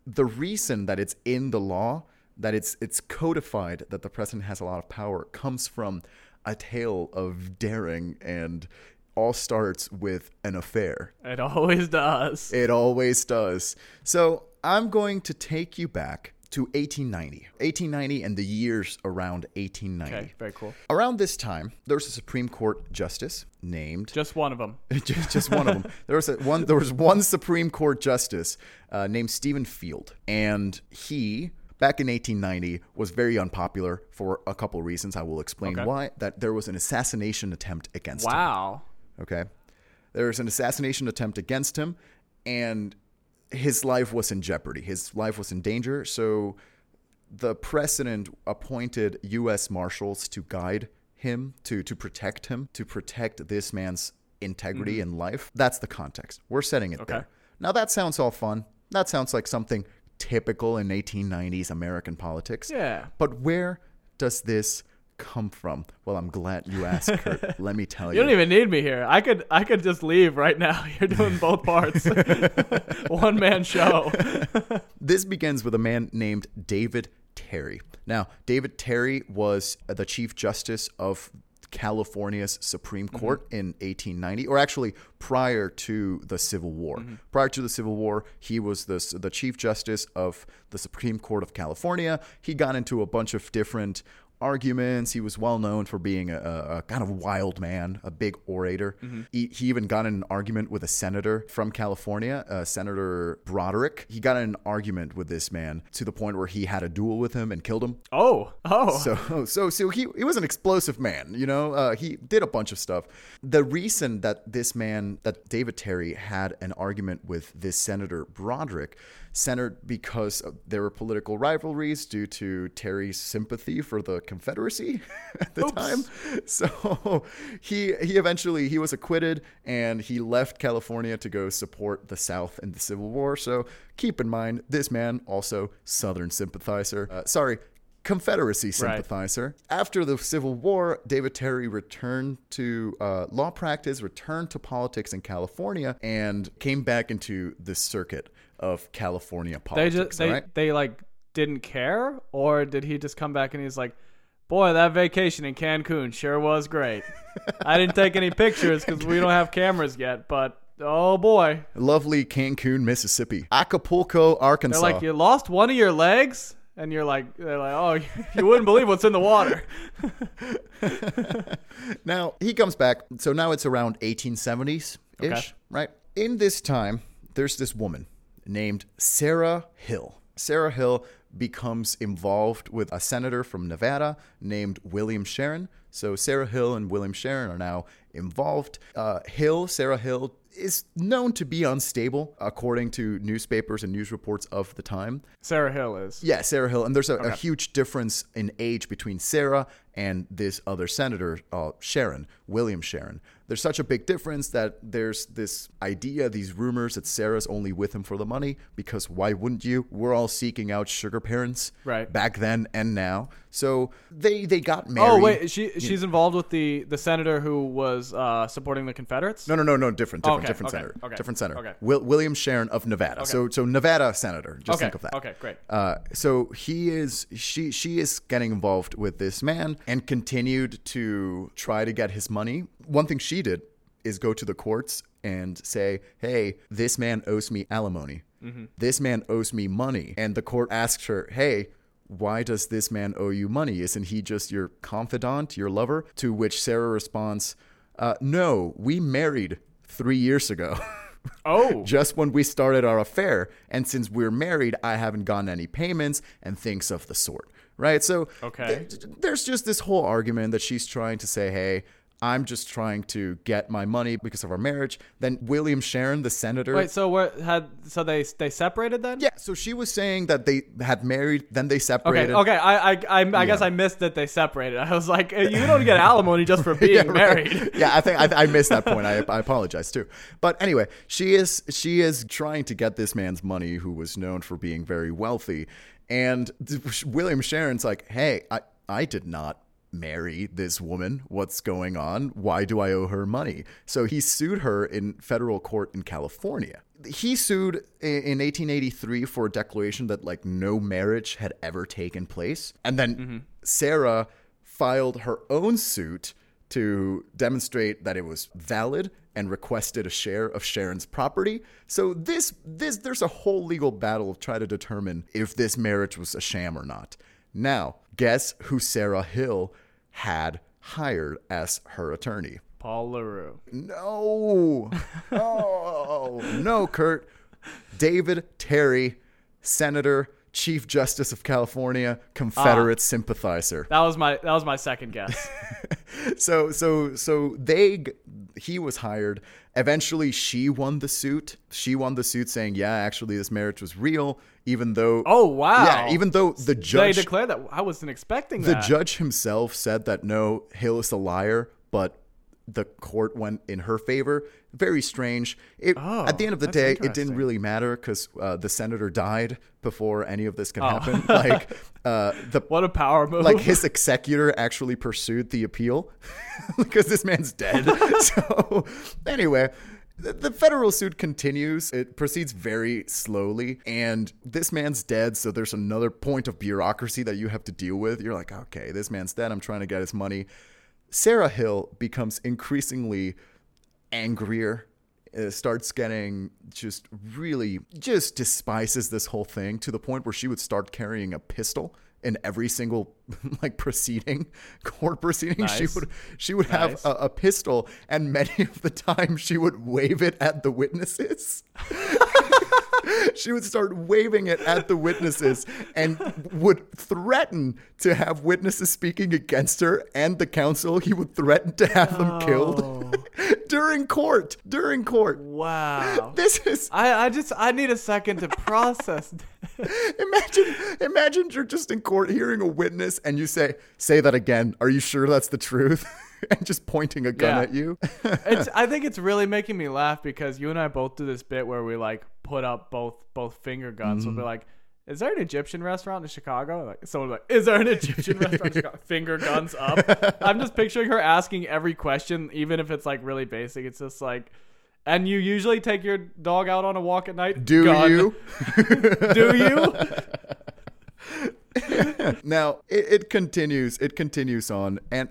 [SPEAKER 2] the reason that it's in the law, that it's it's codified that the president has a lot of power, comes from a tale of daring and all starts with an affair.
[SPEAKER 1] It always does.
[SPEAKER 2] It always does. So I'm going to take you back to 1890. 1890 and the years around 1890.
[SPEAKER 1] Okay, very cool.
[SPEAKER 2] Around this time, there was a Supreme Court justice named
[SPEAKER 1] Just one of them.
[SPEAKER 2] just, just one of them. There was a, one. There was one Supreme Court justice uh, named Stephen Field, and he back in 1890 was very unpopular for a couple reasons. I will explain
[SPEAKER 1] Okay.
[SPEAKER 2] why. That there was an assassination attempt against him.
[SPEAKER 1] Wow.
[SPEAKER 2] Okay. There was an assassination attempt against him, and his life was in jeopardy. His life was in danger. So the president appointed U.S. Marshals to guide him, to, to protect him, to protect this man's integrity mm-hmm. and life. That's the context. We're setting it there. Now, that sounds all fun. That sounds like something typical in 1890s American politics.
[SPEAKER 1] Yeah.
[SPEAKER 2] But where does this come from? Well, I'm glad you asked, Kurt. Let me tell
[SPEAKER 1] You You don't even need me here. I could I could just leave right now. You're doing both parts. One man show.
[SPEAKER 2] This begins with a man named David Terry. Now, David Terry was the Chief Justice of California's Supreme mm-hmm. Court in 1890, or actually prior to the Civil War. Mm-hmm. Prior to the Civil War, he was the, the Chief Justice of the Supreme Court of California. He got into a bunch of different arguments. He was well known for being a, a, kind of wild man, a big orator. He, he even got in an argument with a senator from California, uh, Senator Broderick. He got in an argument with this man to the point where he had a duel with him and killed him.
[SPEAKER 1] Oh, oh.
[SPEAKER 2] So, so, so he, he was an explosive man, you know. Uh, he did a bunch of stuff. The reason that this man, that David Terry, had an argument with this Senator Broderick, centered because there were political rivalries due to Terry's sympathy for the Confederacy at the
[SPEAKER 1] Oops.
[SPEAKER 2] time. So he he eventually he was acquitted and he left California to go support the South in the Civil War. So keep in mind, this man also Southern sympathizer. Uh, sorry. Confederacy sympathizer. After the Civil War, David Terry returned to uh, law practice, returned to politics in California, and came back into the circuit of California
[SPEAKER 1] they
[SPEAKER 2] politics.
[SPEAKER 1] just they
[SPEAKER 2] alright?
[SPEAKER 1] they like didn't care, or did he just come back and he's like, "Boy, that vacation in Cancun sure was great. I didn't take any pictures because we don't have cameras yet, but." Oh boy!
[SPEAKER 2] Lovely Cancun, Mississippi. Acapulco, Arkansas.
[SPEAKER 1] They're like, you lost one of your legs, and you're like, they're like, oh, you wouldn't believe what's in the water.
[SPEAKER 2] Now he comes back. So now it's around 1870s ish,
[SPEAKER 1] Okay.
[SPEAKER 2] right? In this time, there's this woman named Sarah Hill. Sarah Hill becomes involved with a senator from Nevada named William Sharon. So Sarah Hill and William Sharon are now involved. Uh, Hill, Sarah Hill, is known to be unstable, according to newspapers and news reports of the time.
[SPEAKER 1] Sarah Hill is.
[SPEAKER 2] Yeah, Sarah Hill, and there's a, a huge difference in age between Sarah and this other senator, uh, Sharon, William Sharon. There's such a big difference that there's this idea, these rumors that Sarah's only with him for the money because why wouldn't you? We're all seeking out sugar parents
[SPEAKER 1] Right.
[SPEAKER 2] back then and now. So they they got married.
[SPEAKER 1] Oh wait, she she's involved with the the senator who was uh, supporting the Confederates.
[SPEAKER 2] No, no, no, no, different, different,
[SPEAKER 1] Okay,
[SPEAKER 2] different
[SPEAKER 1] okay,
[SPEAKER 2] senator,
[SPEAKER 1] okay,
[SPEAKER 2] different senator.
[SPEAKER 1] okay.
[SPEAKER 2] Will, William Sharon of Nevada. So, so Nevada senator. Just think of that.
[SPEAKER 1] okay, great.
[SPEAKER 2] Uh, so he is, she, she is getting involved with this man and continued to try to get his money. One thing she did is go to the courts and say, "Hey, this man owes me alimony.
[SPEAKER 1] Mm-hmm.
[SPEAKER 2] This man owes me money." And the court asks her, "Hey." Why does this man owe you money? Isn't he just your confidant, your lover? To which Sarah responds, uh, No, we married three years ago.
[SPEAKER 1] Oh,
[SPEAKER 2] just when we started our affair. And since we're married, I haven't gotten any payments and things of the sort. Right. So
[SPEAKER 1] Okay.
[SPEAKER 2] th- there's just this whole argument that she's trying to say, hey, I'm just trying to get my money because of our marriage. Then William Sharon, the senator.
[SPEAKER 1] wait. So what had so they they separated then?
[SPEAKER 2] yeah, so she was saying that they had married, then they separated.
[SPEAKER 1] Okay. I I I, I guess I missed that they separated. I was like, you don't get alimony just for being
[SPEAKER 2] right.
[SPEAKER 1] married.
[SPEAKER 2] yeah, I think I, I missed that point. I, I apologize too. But anyway, she is she is trying to get this man's money, who was known for being very wealthy, and William Sharon's like, "Hey, I I did not." Marry this woman. What's going on? Why do I owe her money? So he sued her in federal court in California. He sued in 1883 for a declaration that like no marriage had ever taken place. And then mm-hmm. Sarah filed her own suit to demonstrate that it was valid and requested a share of Sharon's property. So this this there's a whole legal battle of trying to determine if this marriage was a sham or not. Now, guess who Sarah Hill had hired as her attorney?
[SPEAKER 1] Paul LaRue.
[SPEAKER 2] No. Oh, no, Kurt. David Terry, Senator, Chief Justice of California, Confederate ah. sympathizer.
[SPEAKER 1] That was my that was my second guess.
[SPEAKER 2] so so so they he was hired eventually she won the suit she won the suit saying yeah actually this marriage was real even though
[SPEAKER 1] Oh wow.
[SPEAKER 2] yeah even though the judge they
[SPEAKER 1] declared that. I wasn't expecting
[SPEAKER 2] the
[SPEAKER 1] that.
[SPEAKER 2] judge himself said that no hill is a liar but the court went in her favor very strange it,
[SPEAKER 1] Oh,
[SPEAKER 2] at the end of the day it didn't really matter because uh, the senator died before any of this
[SPEAKER 1] Oh.
[SPEAKER 2] can happen like uh, the
[SPEAKER 1] what a power move.
[SPEAKER 2] like his executor actually pursued the appeal because this man's dead. so anyway, the federal suit continues. It proceeds very slowly, and this man's dead. So there's another point of bureaucracy that you have to deal with. You're like, okay, this man's dead. I'm trying to get his money. Sarah Hill becomes increasingly angrier uh, starts getting just really just despises this whole thing to the point where she would start carrying a pistol in every single like proceeding court proceeding. She would she would have a, a pistol and many of the time she would wave it at the witnesses she would start waving it at the witnesses and would threaten to have witnesses speaking against her and the counsel. He would threaten to have them killed during court. During court.
[SPEAKER 1] wow.
[SPEAKER 2] This is
[SPEAKER 1] I, I just I need a second to process.
[SPEAKER 2] imagine imagine you're just in court hearing a witness and you say, say that again. Are you sure that's the truth? and just pointing a gun
[SPEAKER 1] Yeah.
[SPEAKER 2] at you.
[SPEAKER 1] it's I think it's really making me laugh because you and I both do this bit where we like put up both both finger guns. We'll be mm-hmm. like, "Is there an Egyptian restaurant in Chicago?" Like someone's like, "Is there an Egyptian restaurant?" in Chicago? Finger guns up. I'm just picturing her asking every question, even if it's like really basic. It's just like, and you usually take your dog out on a walk at night.
[SPEAKER 2] Do
[SPEAKER 1] Gun.
[SPEAKER 2] you?
[SPEAKER 1] Do you?
[SPEAKER 2] now it, it continues it continues on and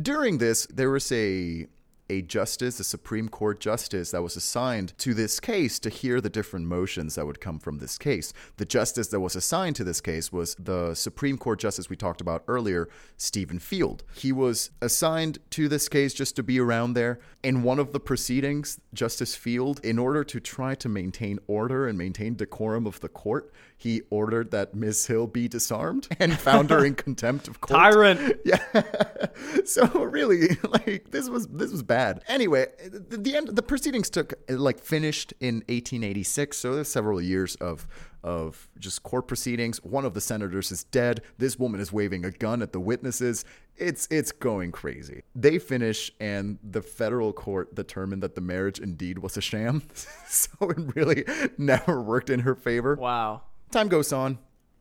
[SPEAKER 2] during this there was a a justice a supreme court justice that was assigned to this case to hear the different motions that would come from this case. The justice that was assigned to this case was the supreme court justice we talked about earlier stephen field. He was assigned to this case just to be around there. In one of the proceedings justice field in order to try to maintain order and maintain decorum of the court he ordered that Miss Hill be disarmed and found her in contempt of court.
[SPEAKER 1] Tyrant.
[SPEAKER 2] Yeah. so really, like this was this was bad. Anyway, the, the end the proceedings took like finished in 1886. So there's several years of of just court proceedings. One of the senators is dead. This woman is waving a gun at the witnesses. It's it's going crazy. They finish and the federal court determined that the marriage indeed was a sham. so it really never worked in her favor.
[SPEAKER 1] Wow.
[SPEAKER 2] Time goes on.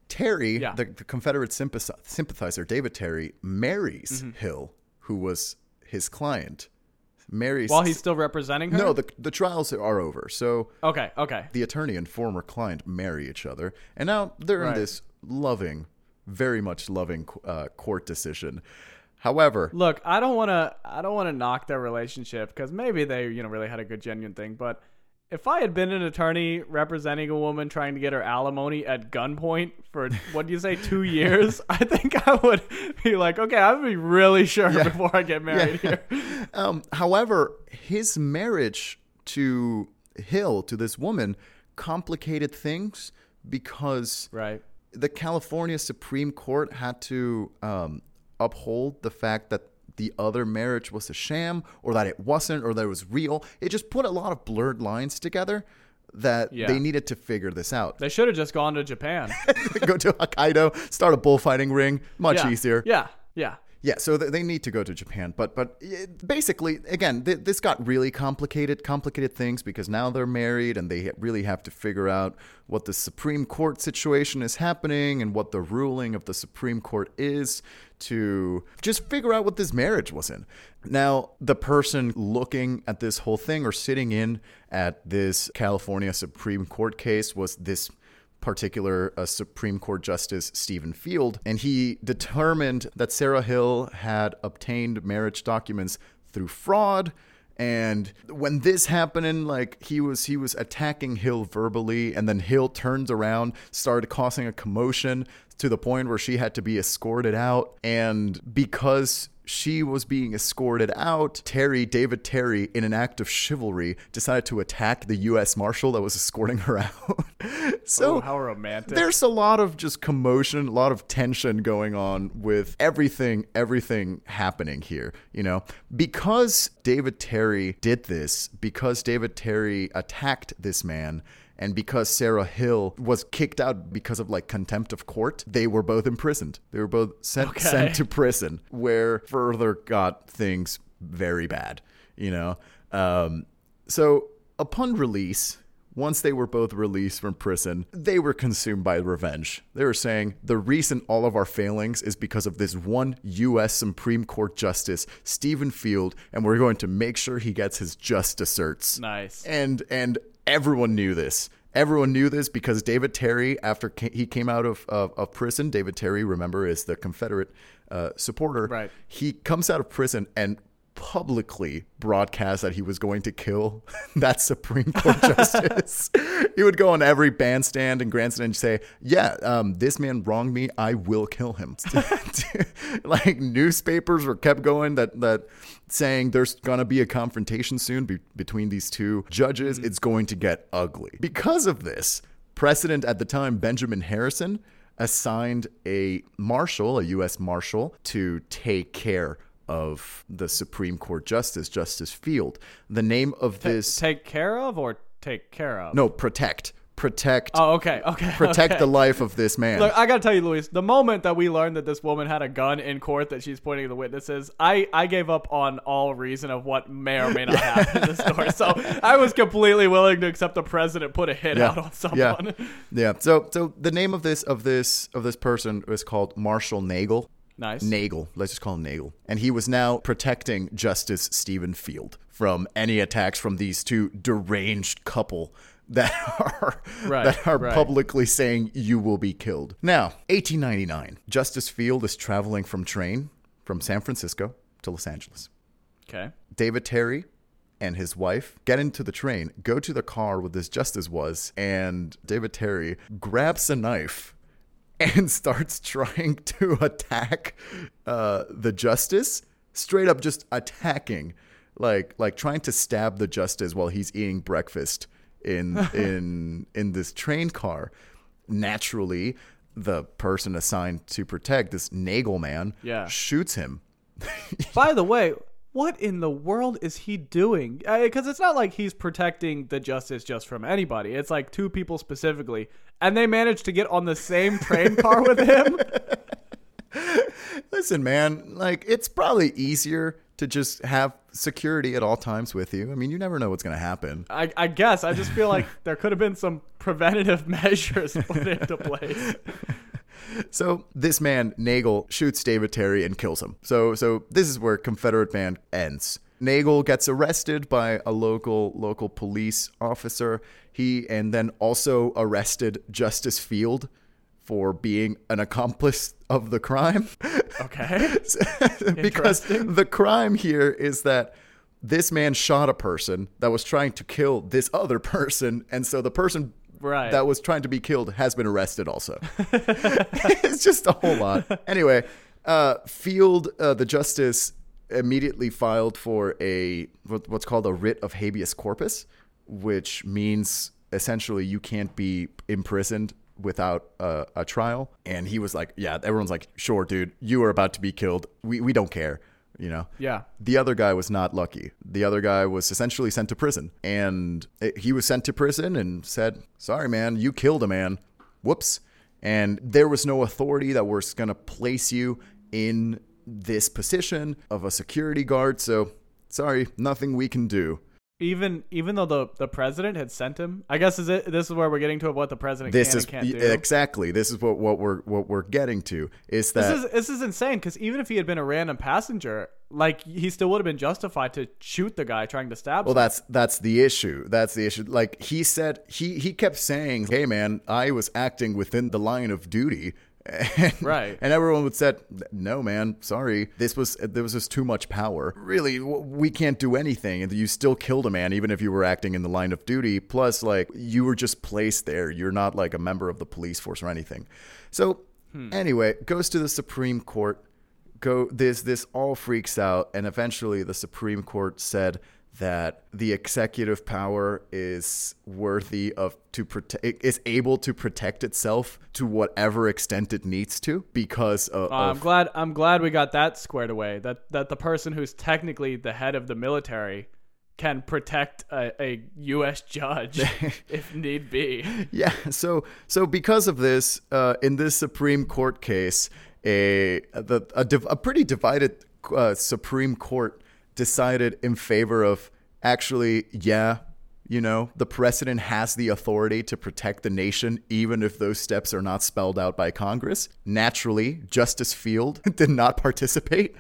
[SPEAKER 2] Terry,
[SPEAKER 1] Yeah.
[SPEAKER 2] the, the Confederate sympathi- sympathizer, David Terry, marries
[SPEAKER 1] Mm-hmm.
[SPEAKER 2] Hill, who was his client. Marries.
[SPEAKER 1] While he's still representing her.
[SPEAKER 2] no, the the trials are over. So
[SPEAKER 1] Okay. Okay.
[SPEAKER 2] the attorney and former client marry each other, and now they're
[SPEAKER 1] Right.
[SPEAKER 2] in this loving, very much loving uh, court decision. However,
[SPEAKER 1] Look, I don't want to. I don't want to knock their relationship because maybe they, you know, really had a good genuine thing. But if I had been an attorney representing a woman trying to get her alimony at gunpoint for what do you say, two years, I think I would be like, okay, I'm gonna be really sure before I get married here.
[SPEAKER 2] Um, however, his marriage to Hill, to this woman, complicated things because
[SPEAKER 1] Right.
[SPEAKER 2] the California Supreme Court had to um, uphold the fact that the other marriage was a sham or that it wasn't or that it was real. It just put a lot of blurred lines together that
[SPEAKER 1] Yeah.
[SPEAKER 2] they needed to figure this out.
[SPEAKER 1] They should have just gone to Japan.
[SPEAKER 2] Go to Hokkaido, start a bullfighting ring, much
[SPEAKER 1] yeah.
[SPEAKER 2] easier.
[SPEAKER 1] Yeah. Yeah.
[SPEAKER 2] Yeah, so they need to go to Japan, but but eh, basically, again, th- this got really complicated, complicated things because now they're married and they really have to figure out what the Supreme Court situation is happening and what the ruling of the Supreme Court is to just figure out what this marriage was in. Now, the person looking at this whole thing or sitting in at this California Supreme Court case was this particular uh, Supreme Court Justice Stephen Field, and he determined that Sarah Hill had obtained marriage documents through fraud. And when this happened, like he was he was attacking Hill verbally, and then Hill turned around, started causing a commotion to the point where she had to be escorted out. And because she was being escorted out, Terry, David Terry, in an act of chivalry, decided to attack the U.S. Marshal that was escorting her out. so
[SPEAKER 1] Oh, how romantic.
[SPEAKER 2] there's a lot of just commotion, a lot of tension going on with everything, everything happening here, you know? Because David Terry did this, because David Terry attacked this man, and because Sarah Hill was kicked out because of like contempt of court, they were both imprisoned. They were both sent
[SPEAKER 1] Okay.
[SPEAKER 2] sent to prison, where further got things very bad, you know? Um, so upon release, once they were both released from prison, they were consumed by revenge. They were saying the reason all of our failings is because of this one U.S. Supreme Court Justice, Stephen Field, and we're going to make sure he gets his just desserts.
[SPEAKER 1] nice.
[SPEAKER 2] And and everyone knew this. Everyone knew this because David Terry, after he came out of, of, of prison, David Terry, remember, is the Confederate uh, supporter.
[SPEAKER 1] Right.
[SPEAKER 2] He comes out of prison and publicly broadcast that he was going to kill that Supreme Court justice. he would go on every bandstand and grandstand and say, "Yeah, um, this man wronged me. I will kill him." like newspapers were kept going that that saying there's gonna be a confrontation soon be- between these two judges. It's going to get ugly because of this. President at the time, Benjamin Harrison, assigned a marshal, a U.S. marshal, to take care of the Supreme Court Justice, Justice Field. The name of this
[SPEAKER 1] Take care of or take care of?
[SPEAKER 2] no protect protect
[SPEAKER 1] Oh, okay, okay.
[SPEAKER 2] protect
[SPEAKER 1] okay.
[SPEAKER 2] the life of this man.
[SPEAKER 1] Look, I gotta tell you, Luis. The moment that we learned that this woman had a gun in court that she's pointing at the witnesses, I I gave up on all reason of what may or may not happen in the story. So I was completely willing to accept the president put a hit out on someone.
[SPEAKER 2] Yeah. yeah. So so the name of this of this of this person was called Marshall Neagle.
[SPEAKER 1] Nice.
[SPEAKER 2] Neagle. Let's just call him Neagle. And he was now protecting Justice Stephen Field from any attacks from these two deranged couple that are
[SPEAKER 1] Right,
[SPEAKER 2] that are
[SPEAKER 1] right.
[SPEAKER 2] publicly saying you will be killed. Now, 1899. Justice Field is traveling from train from San Francisco to Los Angeles.
[SPEAKER 1] Okay.
[SPEAKER 2] David Terry and his wife get into the train, go to the car where this justice was, and David Terry grabs a knife and starts trying to attack uh, the justice, straight up just attacking, like like trying to stab the justice while he's eating breakfast in in in this train car. Naturally, the person assigned to protect this Neagle man
[SPEAKER 1] Yeah.
[SPEAKER 2] shoots him.
[SPEAKER 1] By the way, what in the world is he doing? Uh, because it's not like he's protecting the justice just from anybody. It's like two people specifically, and they managed to get on the same train car with him.
[SPEAKER 2] Listen, man, like it's probably easier to just have security at all times with you. I mean, you never know what's going to happen.
[SPEAKER 1] I, I guess I just feel like there could have been some preventative measures put into place.
[SPEAKER 2] So this man Neagle shoots David Terry and kills him. So so this is where Confederate Band ends. Neagle gets arrested by a local local police officer. He and then also arrested Justice Field for being an accomplice of the crime.
[SPEAKER 1] Okay.
[SPEAKER 2] because the crime here is that this man shot a person that was trying to kill this other person, and so the person
[SPEAKER 1] Right.
[SPEAKER 2] that was trying to be killed has been arrested also. it's just a whole lot. Anyway, uh, Field, uh, the justice, immediately filed for a what's called a writ of habeas corpus, which means essentially you can't be imprisoned without a, a trial. And he was like, "Yeah, everyone's like, sure, dude, you are about to be killed. We we don't care." You know,
[SPEAKER 1] Yeah.
[SPEAKER 2] the other guy was not lucky. The other guy was essentially sent to prison. And it, he was sent to prison and said, Sorry, man, you killed a man. Whoops. And there was no authority that was going to place you in this position of a security guard. So, sorry, nothing we can do.
[SPEAKER 1] Even even though the, the president had sent him, I guess is it. This is where we're getting to what the president
[SPEAKER 2] This
[SPEAKER 1] can
[SPEAKER 2] is
[SPEAKER 1] and can't do.
[SPEAKER 2] exactly. This is what, what we're what we're getting to is that
[SPEAKER 1] This is this is insane because even if he had been a random passenger, like he still would have been justified to shoot the guy trying to stab.
[SPEAKER 2] Well,
[SPEAKER 1] someone.
[SPEAKER 2] that's that's the issue. That's the issue. Like he said, he he kept saying, "Hey, man, I was acting within the line of duty." And,
[SPEAKER 1] Right.
[SPEAKER 2] and everyone would said, "No, man, sorry. This was there was just too much power. Really, we can't do anything. And you still killed a man, even if you were acting in the line of duty. Plus, like you were just placed there. You're not like a member of the police force or anything. So, hmm. anyway, goes to the Supreme Court go this this all freaks out and eventually the supreme court said that the executive power is worthy of to protect is able to protect itself to whatever extent it needs to because of,
[SPEAKER 1] Uh, I'm glad. I'm glad we got that squared away. That that the person who's technically the head of the military can protect a, a U.S. judge if need be.
[SPEAKER 2] yeah so so because of this uh, in this supreme court case a the a, div- a pretty divided uh, supreme court decided in favor of actually yeah you know the president has the authority to protect the nation even if those steps are not spelled out by congress. Naturally justice field did not participate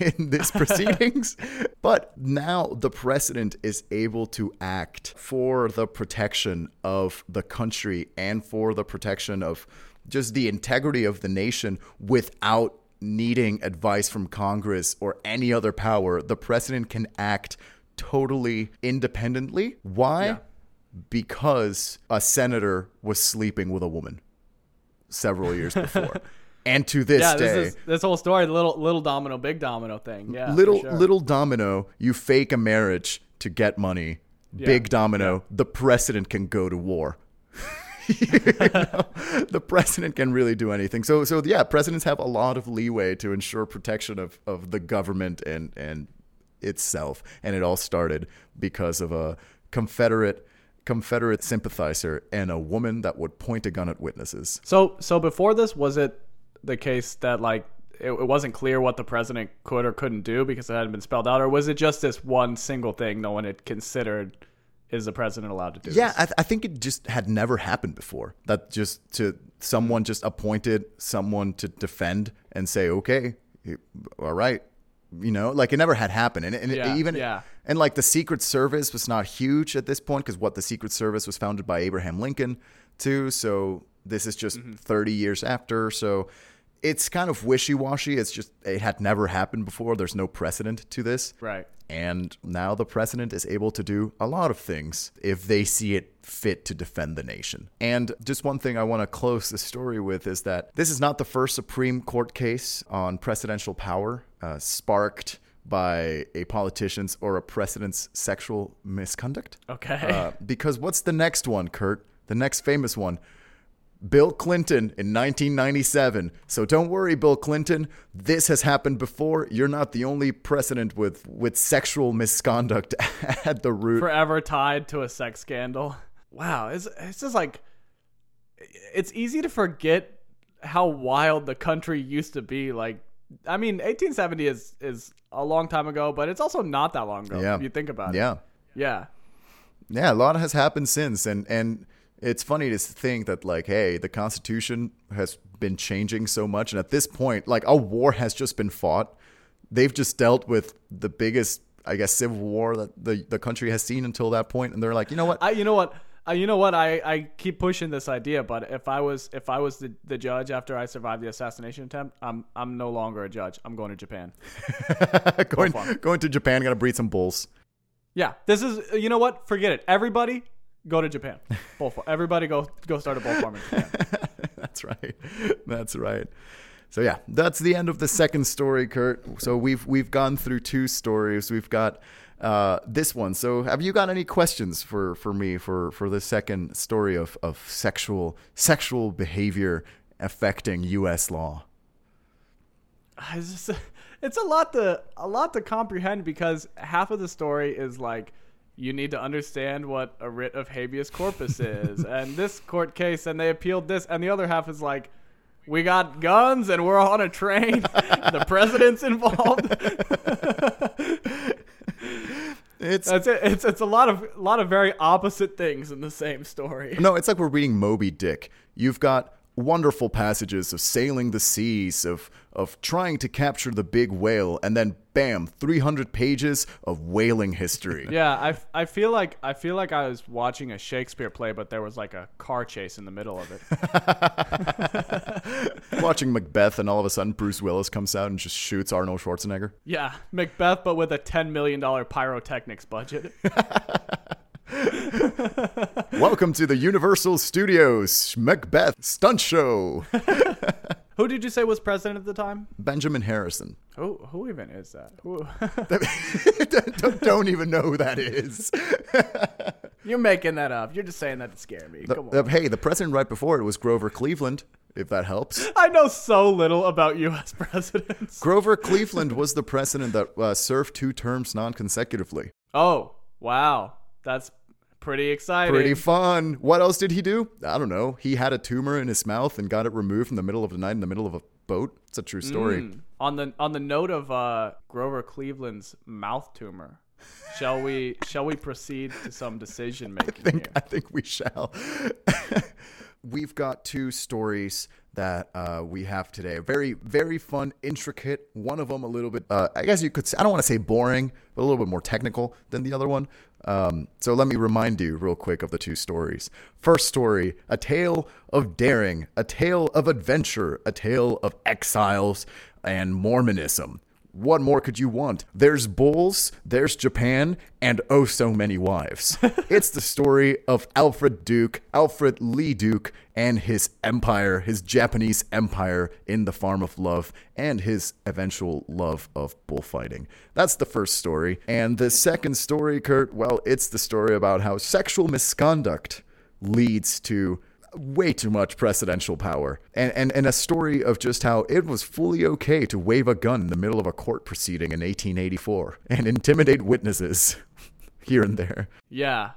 [SPEAKER 2] in this proceedings. But now the president is able to act for the protection of the country and for the protection of just the integrity of the nation without needing advice from congress or any other power the president can act totally independently. Why?
[SPEAKER 1] Yeah.
[SPEAKER 2] because a senator was sleeping with a woman several years before. And to this
[SPEAKER 1] Yeah,
[SPEAKER 2] day
[SPEAKER 1] this is this whole story, the little little domino, big domino thing. Yeah,
[SPEAKER 2] little
[SPEAKER 1] sure.
[SPEAKER 2] little domino you fake a marriage to get money. Big domino the president can go to war the president can really do anything. So so yeah presidents have a lot of leeway to ensure protection of of the government and and itself. And it all started because of a confederate confederate sympathizer and a woman that would point a gun at witnesses.
[SPEAKER 1] So so before this, was it the case that like it, it wasn't clear what the president could or couldn't do because it hadn't been spelled out, or was it just this one single thing no one had considered? Is the president allowed to do?
[SPEAKER 2] Yeah,
[SPEAKER 1] this?
[SPEAKER 2] I, th- I think it just had never happened before. That just to someone just appointed someone to defend and say, okay, all right, you know, like it never had happened, and, and it- even
[SPEAKER 1] yeah.
[SPEAKER 2] and like the Secret Service was not huge at this point because what the Secret Service was founded by Abraham Lincoln too. So this is just
[SPEAKER 1] Mm-hmm.
[SPEAKER 2] 30 years after. So it's kind of wishy washy. It's just it had never happened before. There's no precedent to this.
[SPEAKER 1] right.
[SPEAKER 2] And now the president is able to do a lot of things if they see it fit to defend the nation. And just one thing I want to close the story with is that this is not the first Supreme Court case on presidential power uh, sparked by a politician's or a president's sexual misconduct.
[SPEAKER 1] Okay.
[SPEAKER 2] Uh, because what's the next one, Kurt? The next famous one. Bill Clinton in 1997. So don't worry, Bill Clinton. This has happened before. You're not the only president with, with sexual misconduct at the root.
[SPEAKER 1] Forever tied to a sex scandal. Wow, it's it's just like it's easy to forget how wild the country used to be. Like, I mean, 1870 is is a long time ago, but it's also not that long ago.
[SPEAKER 2] Yeah.
[SPEAKER 1] If you think about it.
[SPEAKER 2] yeah.
[SPEAKER 1] Yeah.
[SPEAKER 2] Yeah, a lot has happened since. And, and it's funny to think that, like, hey, the Constitution has been changing so much. And at this point, like, a war has just been fought. They've just dealt with the biggest, I guess, civil war that the, the country has seen until that. And they're like, you know what?
[SPEAKER 1] I, you know what? Uh, you know what? I, I keep pushing this idea, but if I was if I was the, the judge after I survived the assassination attempt, I'm I'm no longer a judge. I'm going to Japan.
[SPEAKER 2] going, going to Japan, gonna breed some bulls.
[SPEAKER 1] Yeah, this is. You know what? Forget it. Everybody, go to Japan. Bull farm. Everybody, go go start a bull farm in Japan.
[SPEAKER 2] that's right. That's right. So yeah, that's the end of the second story, Kurt. So we've we've gone through two stories. We've got uh, this one. So have you got any questions for, for me for, for the second story of, of sexual sexual behavior affecting U.S. law?
[SPEAKER 1] It's just, it's a lot to a lot to comprehend because half of the story is like you need to understand what a writ of habeas corpus is. And this court case and they appealed this and the other half is like we got guns and we're on a train. The president's involved.
[SPEAKER 2] It's
[SPEAKER 1] that's it. It's it's a lot of a lot of very opposite things in the same story.
[SPEAKER 2] No, it's like we're reading Moby Dick. You've got wonderful passages of sailing the seas, of of trying to capture the big whale, and then bam, 300 pages of whaling history.
[SPEAKER 1] Yeah, I, I feel like I feel like I was watching a Shakespeare play, but there was like a car chase in the middle of
[SPEAKER 2] it. Watching Macbeth, and all of a sudden Bruce Willis comes out and just shoots Arnold Schwarzenegger.
[SPEAKER 1] Yeah, Macbeth, but with a ten million dollar pyrotechnics budget.
[SPEAKER 2] Welcome to the Universal Studios Macbeth stunt show.
[SPEAKER 1] who did you say was president at the time?
[SPEAKER 2] Benjamin Harrison.
[SPEAKER 1] Who who even is that? Who?
[SPEAKER 2] don't, don't even know who that is.
[SPEAKER 1] You're making that up. You're just saying that to scare me. Come
[SPEAKER 2] The- hey, the president right before it was Grover Cleveland, if that helps.
[SPEAKER 1] I know so little about U.S. presidents.
[SPEAKER 2] Grover Cleveland was the president that uh, served two terms non consecutively.
[SPEAKER 1] Oh wow, that's pretty exciting.
[SPEAKER 2] Pretty fun. What else did he do? I don't know. He had a tumor in his mouth and got it removed in the middle of the night in the middle of a boat. It's a true story.
[SPEAKER 1] Mm. On the on the note of uh, Grover Cleveland's mouth tumor, shall we shall we proceed to some decision making
[SPEAKER 2] I think
[SPEAKER 1] here?
[SPEAKER 2] I think we shall. We've got two stories that uh, we have today. Very, very fun, intricate. One of them a little bit, uh, I guess you could say, I don't want to say boring, but a little bit more technical than the other one. Um, so let me remind you real quick of the two stories. First story a tale of daring, a tale of adventure, a tale of exiles and Mormonism. What more could you want? There's bulls, there's Japan, and oh so many wives. it's the story of Alfred Duke, Alfred Lee Duke, and his empire, his Japanese empire in the Farm of Love, and his eventual love of bullfighting. That's the first story. And the second story, Kurt, well, it's the story about how sexual misconduct leads to way too much presidential power and, and and a story of just how it was fully okay to wave a gun in the middle of a court proceeding in 1884 and intimidate witnesses here and there
[SPEAKER 1] Yeah.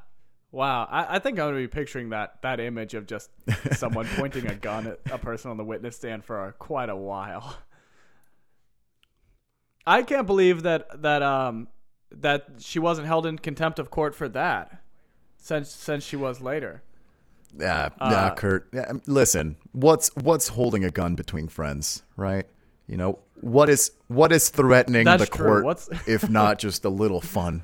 [SPEAKER 1] Wow. I, I think I'm gonna be picturing that that image of just someone pointing a gun at a person on the witness stand for a, quite a while. I can't believe that that um that she wasn't held in contempt of court for that, since since she was later.
[SPEAKER 2] Yeah yeah kurt yeah, um, listen what's what's holding a gun between friends right you know what is what is threatening the court
[SPEAKER 1] What's-
[SPEAKER 2] if not just a little fun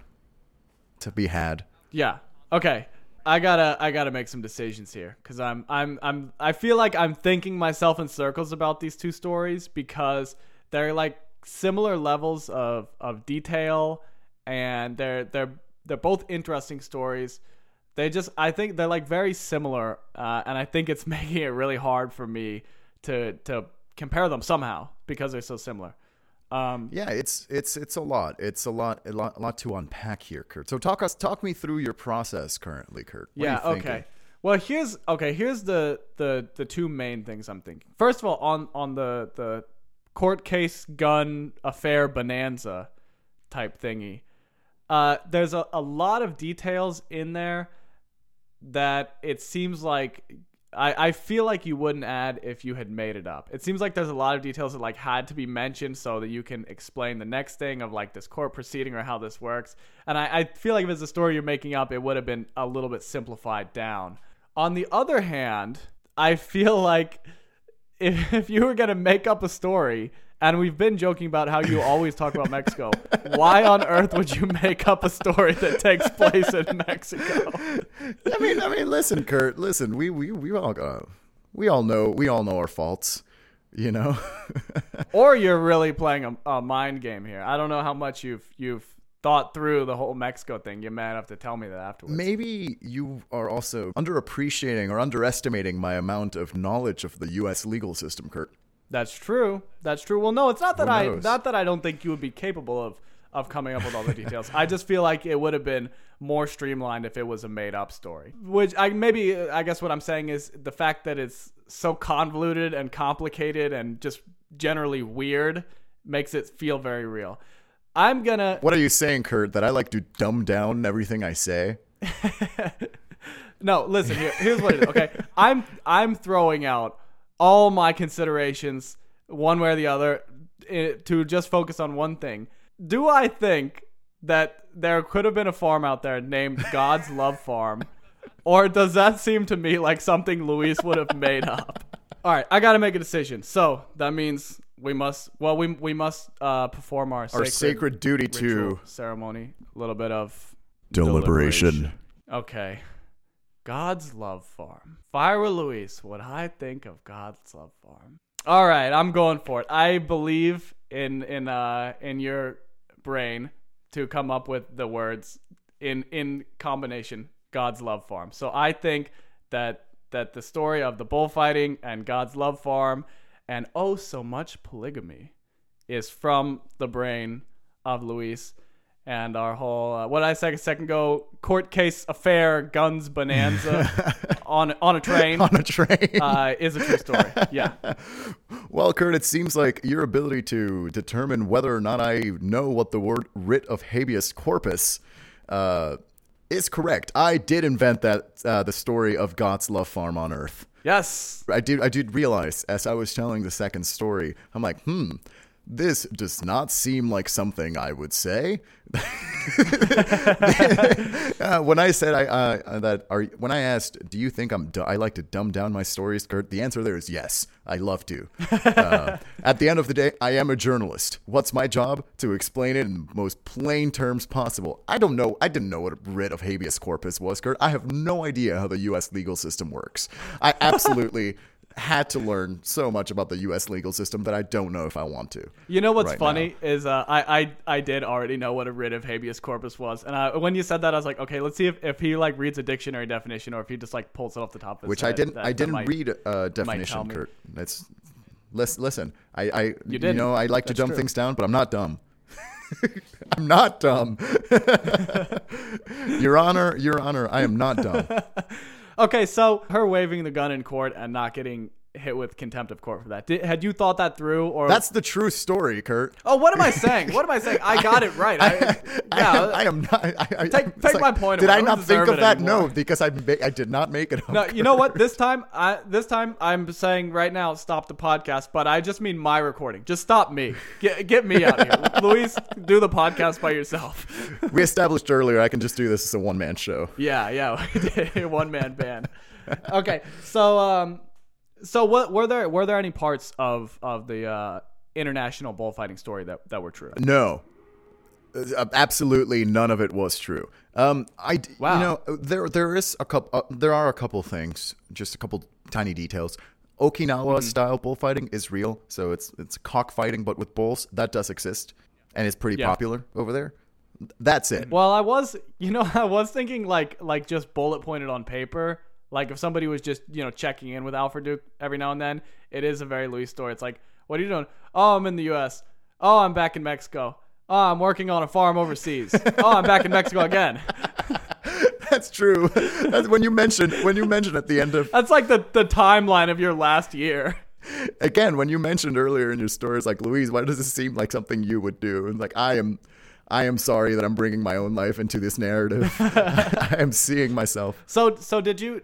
[SPEAKER 2] to be had
[SPEAKER 1] Yeah. Okay. I gotta I gotta make some decisions here because I'm I'm I'm I feel like I'm thinking myself in circles about these two stories because they're like similar levels of of detail and they're they're they're both interesting stories. They just I think they're like very similar uh, and I think it's making it really hard for me to to compare them somehow because they're so similar. Um,
[SPEAKER 2] Yeah, it's it's it's a lot. It's a lot a lot, a lot to unpack here, Kurt. So talk us talk me through your process currently, Kurt. What
[SPEAKER 1] yeah. Okay. Well, here's okay. Here's the the the two main things I'm thinking. First of all, on on the the court case gun affair bonanza type thingy, uh, there's a, a lot of details in there that it seems like I, I feel like you wouldn't add if you had made it up. It seems like there's a lot of details that like had to be mentioned so that you can explain the next thing of like this court proceeding or how this works. And I, I feel like if it's a story you're making up, it would have been a little bit simplified down. On the other hand, I feel like if, if you were gonna make up a story, and we've been joking about how you always talk about Mexico, why on earth would you make up a story that takes place in Mexico?
[SPEAKER 2] I mean, I mean, listen, Kurt. Listen, we we we all got, we all know we all know our faults. You know.
[SPEAKER 1] or you're really playing a, a mind game here. I don't know how much you've you've thought through the whole Mexico thing. You might have to tell me that afterwards.
[SPEAKER 2] Maybe you are also underappreciating or underestimating my amount of knowledge of the U.S. legal system, Kurt.
[SPEAKER 1] That's true. That's true. Well, no, it's not that I not that I don't think you would be capable of of coming up with all the details. I just feel like it would have been more streamlined if it was a made up story. Which I maybe I guess what I'm saying is the fact that it's so convoluted and complicated and just generally weird makes it feel very real. I'm gonna
[SPEAKER 2] What are you saying, Kurt? That I like to dumb down everything I say?
[SPEAKER 1] No, listen here. Here's what it is. Okay, I'm I'm throwing out all my considerations, one way or the other, eh, to just focus on one thing. Do I think that there could have been a farm out there named God's Love Farm, or does that seem to me like something Luis would have made up? All right, I got to make a decision. So that means we must. Well, we we must uh, perform our
[SPEAKER 2] Our
[SPEAKER 1] sacred,
[SPEAKER 2] sacred duty to
[SPEAKER 1] ceremony. A little bit of
[SPEAKER 2] deliberation.
[SPEAKER 1] Okay. God's Love Farm. Were Luis, what I think of God's Love Farm. All right, I'm going for it. I believe in in uh in your brain to come up with the words in in combination God's Love Farm. So I think that that the story of the bullfighting and God's Love Farm and oh so much polygamy is from the brain of Luis and our whole uh, what did I say a second ago court case affair guns bonanza on on a train
[SPEAKER 2] on a train.
[SPEAKER 1] uh, is a true story. Yeah.
[SPEAKER 2] Well, Kurt, it seems like your ability to determine whether or not I know what the word writ of habeas corpus uh, is correct. I did invent that uh, the story of God's love farm on Earth.
[SPEAKER 1] Yes.
[SPEAKER 2] I did. I did realize as I was telling the second story, I'm like, hmm. This does not seem like something I would say. uh, when I said I uh, that are when I asked, do you think I'm du- I like to dumb down my stories, Kurt? The answer there is yes. I love to. Uh, at the end of the day, I am a journalist. What's my job? To explain it in the most plain terms possible. I don't know. I didn't know what a writ of habeas corpus was, Kurt. I have no idea how the U.S. legal system works. I absolutely. Had to learn so much about the U.S. legal system that I don't know if I want to.
[SPEAKER 1] You know what's
[SPEAKER 2] right
[SPEAKER 1] funny is uh, I, I I did already know what a writ of habeas corpus was, and I, when you said that, I was like, okay, let's see if, if he like reads a dictionary definition or if he just like pulls it off the top of his
[SPEAKER 2] Which
[SPEAKER 1] head.
[SPEAKER 2] I didn't.
[SPEAKER 1] That-
[SPEAKER 2] I didn't
[SPEAKER 1] might-
[SPEAKER 2] read a definition. Kurt. That's listen. Listen, I, I you,
[SPEAKER 1] didn't.
[SPEAKER 2] know, I like to
[SPEAKER 1] That's
[SPEAKER 2] dumb
[SPEAKER 1] true.
[SPEAKER 2] things down, but I'm not dumb. I'm not dumb. Your Honor, Your Honor, I am not dumb.
[SPEAKER 1] Okay, so her waving the gun in court and not getting hit with contempt of court for that. Did, had you thought that through, or
[SPEAKER 2] That's the true story, Kurt.
[SPEAKER 1] Oh, what am I saying? What am I saying? I got it right. I,
[SPEAKER 2] I,
[SPEAKER 1] yeah.
[SPEAKER 2] am, I am not. I, I,
[SPEAKER 1] Take- take my point
[SPEAKER 2] Did. I
[SPEAKER 1] I
[SPEAKER 2] not think of that?
[SPEAKER 1] anymore.
[SPEAKER 2] No, because I ma- I did not make it up.
[SPEAKER 1] no, you know what? This time, I this time I'm saying right now, stop the podcast. But I just mean my recording. Just stop me. Get get me out here, Luis. Do the podcast by yourself.
[SPEAKER 2] we established earlier I can just do this as a one man show.
[SPEAKER 1] Yeah, yeah. We did a one man band. Okay, so um, so what were there were there any parts of of the uh international bullfighting story that that were true?
[SPEAKER 2] No. Uh, Absolutely none of it was true. Um, I
[SPEAKER 1] Wow.
[SPEAKER 2] you know there there is a couple uh, there are a couple things, just a couple tiny details. Okinawa style bullfighting is real, so it's it's cockfighting but with bulls. That does exist, and it's pretty
[SPEAKER 1] Yeah.
[SPEAKER 2] popular over there. That's it.
[SPEAKER 1] Well, I was, you know, I was thinking like like just bullet pointed on paper. Like if somebody was just you know checking in with Alfred Duke every now and then, it is a very Luis story. It's like, what are you doing? Oh, I'm in the U.S. Oh, I'm back in Mexico. Oh, I'm working on a farm overseas. oh, I'm back in Mexico again.
[SPEAKER 2] That's true. That's when you mentioned when you mentioned at the end of
[SPEAKER 1] That's like the the timeline of your last year.
[SPEAKER 2] again when you mentioned earlier in your stories like Luis, why does this seem like something you would do? And like I am, I am sorry that I'm bringing my own life into this narrative. I am seeing myself.
[SPEAKER 1] So so did you?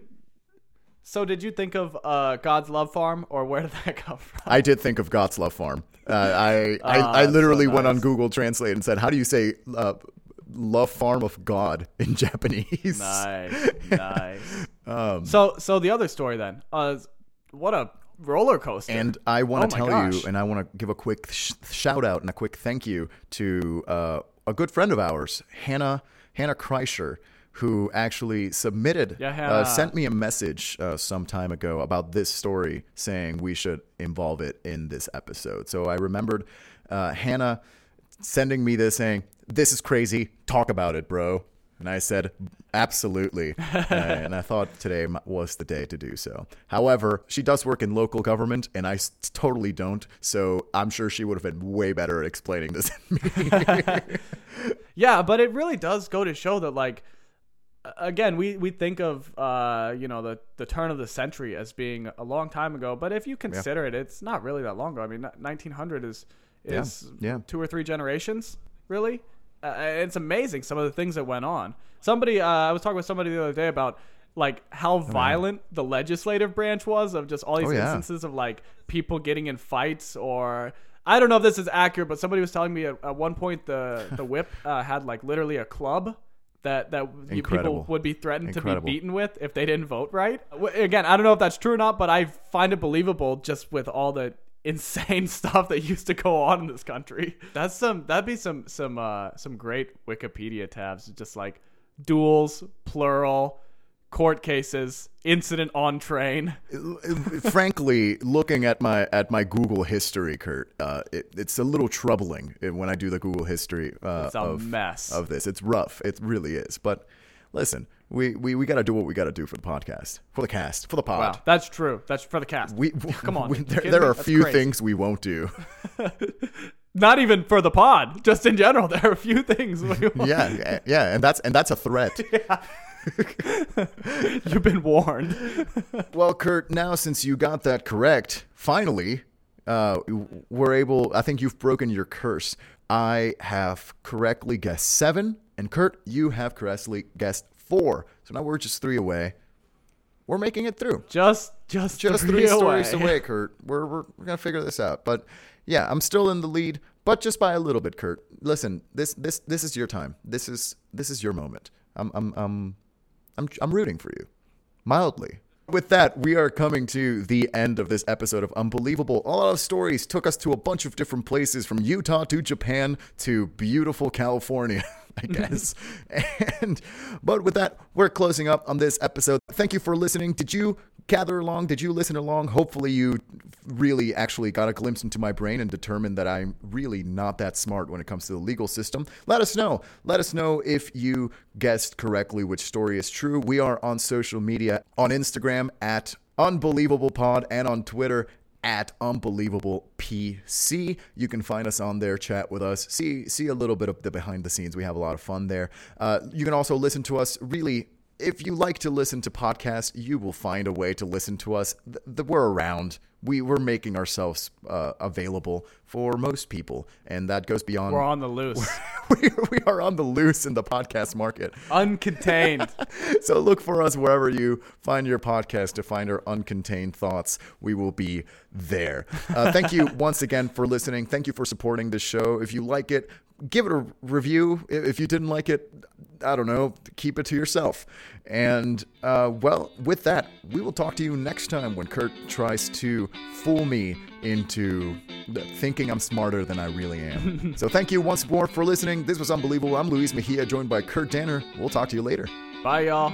[SPEAKER 1] So did you think of uh, God's Love Farm or where did that come from?
[SPEAKER 2] I did think of God's Love Farm. Uh, I, I,
[SPEAKER 1] Ah,
[SPEAKER 2] I literally
[SPEAKER 1] so
[SPEAKER 2] went on. Google Translate and said, "How do you say uh, love farm of God in Japanese?"
[SPEAKER 1] Nice, nice. so, so the other story then, uh, what a roller coaster.
[SPEAKER 2] And I want
[SPEAKER 1] Oh
[SPEAKER 2] to
[SPEAKER 1] my
[SPEAKER 2] tell
[SPEAKER 1] gosh.
[SPEAKER 2] you, and I want to give a quick sh- shout out and a quick thank you to uh, a good friend of ours, Hannah Hannah Kreischer, who actually submitted,
[SPEAKER 1] Yeah,
[SPEAKER 2] uh, sent me a message uh, some time ago about this story, saying we should involve it in this episode. So I remembered uh, Hannah sending me this, saying, "This is crazy. Talk about it, bro." And I said, absolutely. Uh, and I thought today was the day to do so. However, she does work in local government, and I s- totally don't. So I'm sure she would have been way better at explaining this
[SPEAKER 1] yeah, but it really does go to show that, like, again, we, we think of, uh, you know, the, the turn of the century as being a long time ago, but if you consider it, it's not really that long ago. I mean, 1900 is is
[SPEAKER 2] yeah.
[SPEAKER 1] two or three generations, really. Uh, it's amazing some of the things that went on. Somebody, uh, I was talking with somebody the other day about like how violent the legislative branch was of just all these
[SPEAKER 2] Oh, yeah.
[SPEAKER 1] instances of like people getting in fights or I don't know if this is accurate, but somebody was telling me at, at one point the the whip uh, had like literally a club that that
[SPEAKER 2] Incredible.
[SPEAKER 1] people would be threatened
[SPEAKER 2] Incredible.
[SPEAKER 1] to be beaten with if they didn't vote right. Again, I don't know if that's true or not, but I find it believable just with all the insane stuff that used to go on in this country. That's some that'd be some some uh some great Wikipedia tabs just like duels, plural, court cases, incident on train.
[SPEAKER 2] Frankly, looking at my at my Google history, Kurt, uh, it, it's a little troubling when I do the Google history uh,
[SPEAKER 1] It's a
[SPEAKER 2] of
[SPEAKER 1] mess.
[SPEAKER 2] of this. It's rough. It really is. But listen, we we, we got to do what we got to do for the podcast, for the cast, for the pod.
[SPEAKER 1] Wow, that's true. That's for the cast.
[SPEAKER 2] We
[SPEAKER 1] Come on,
[SPEAKER 2] we- there, there are a few
[SPEAKER 1] crazy.
[SPEAKER 2] things we won't do.
[SPEAKER 1] Not even for the pod, just in general. There are a few things. We
[SPEAKER 2] yeah, yeah, and that's and that's a threat.
[SPEAKER 1] You've been warned.
[SPEAKER 2] Well, Kurt, now since you got that correct, finally, uh, we're able. I think you've broken your curse. I have correctly guessed seven, and Kurt, you have correctly guessed four. So now we're just three away. We're making it through.
[SPEAKER 1] Just, just,
[SPEAKER 2] Just
[SPEAKER 1] three
[SPEAKER 2] three stories
[SPEAKER 1] away.
[SPEAKER 2] away, Kurt. We're, we're we're gonna figure this out. But yeah, I'm still in the lead, but just by a little bit, Kurt. Listen, this this this is your time. This is this is your moment. I'm I'm I'm I'm I'm rooting for you, mildly. With that, we are coming to the end of this episode of Unbelievable. A lot of stories took us to a bunch of different places, from Utah to Japan to beautiful California. I guess. and but with that, we're closing up on this episode. Thank you for listening. Did you gather along? Did you listen along? Hopefully you really actually got a glimpse into my brain and determined that I'm really not that smart when it comes to the legal system. Let us know. Let us know if you guessed correctly which story is true. We are on social media on Instagram at unbelievablepod and on Twitter at unbelievable pc you can find us on there chat with us see see a little bit of the behind the scenes we have a lot of fun there uh, you can also listen to us really if you like to listen to podcasts you will find a way to listen to us th- we're around we, we're making ourselves uh, available for most people and that goes beyond
[SPEAKER 1] We're on the loose,
[SPEAKER 2] we, we are on the loose in the podcast market
[SPEAKER 1] uncontained.
[SPEAKER 2] so look for us wherever you find your podcast to find our uncontained thoughts. We will be there. Uh, thank you once again for listening. Thank you for supporting this show. If you like it, give it a review. If you didn't like it, I don't know, keep it to yourself. And uh, well, with that, we will talk to you next time when Kurt tries to fool me into thinking I'm smarter than I really am. so thank you once more for listening. This was unbelievable. I'm Luis Mejia, joined by Kurt Danner. We'll talk to you later.
[SPEAKER 1] Bye, y'all.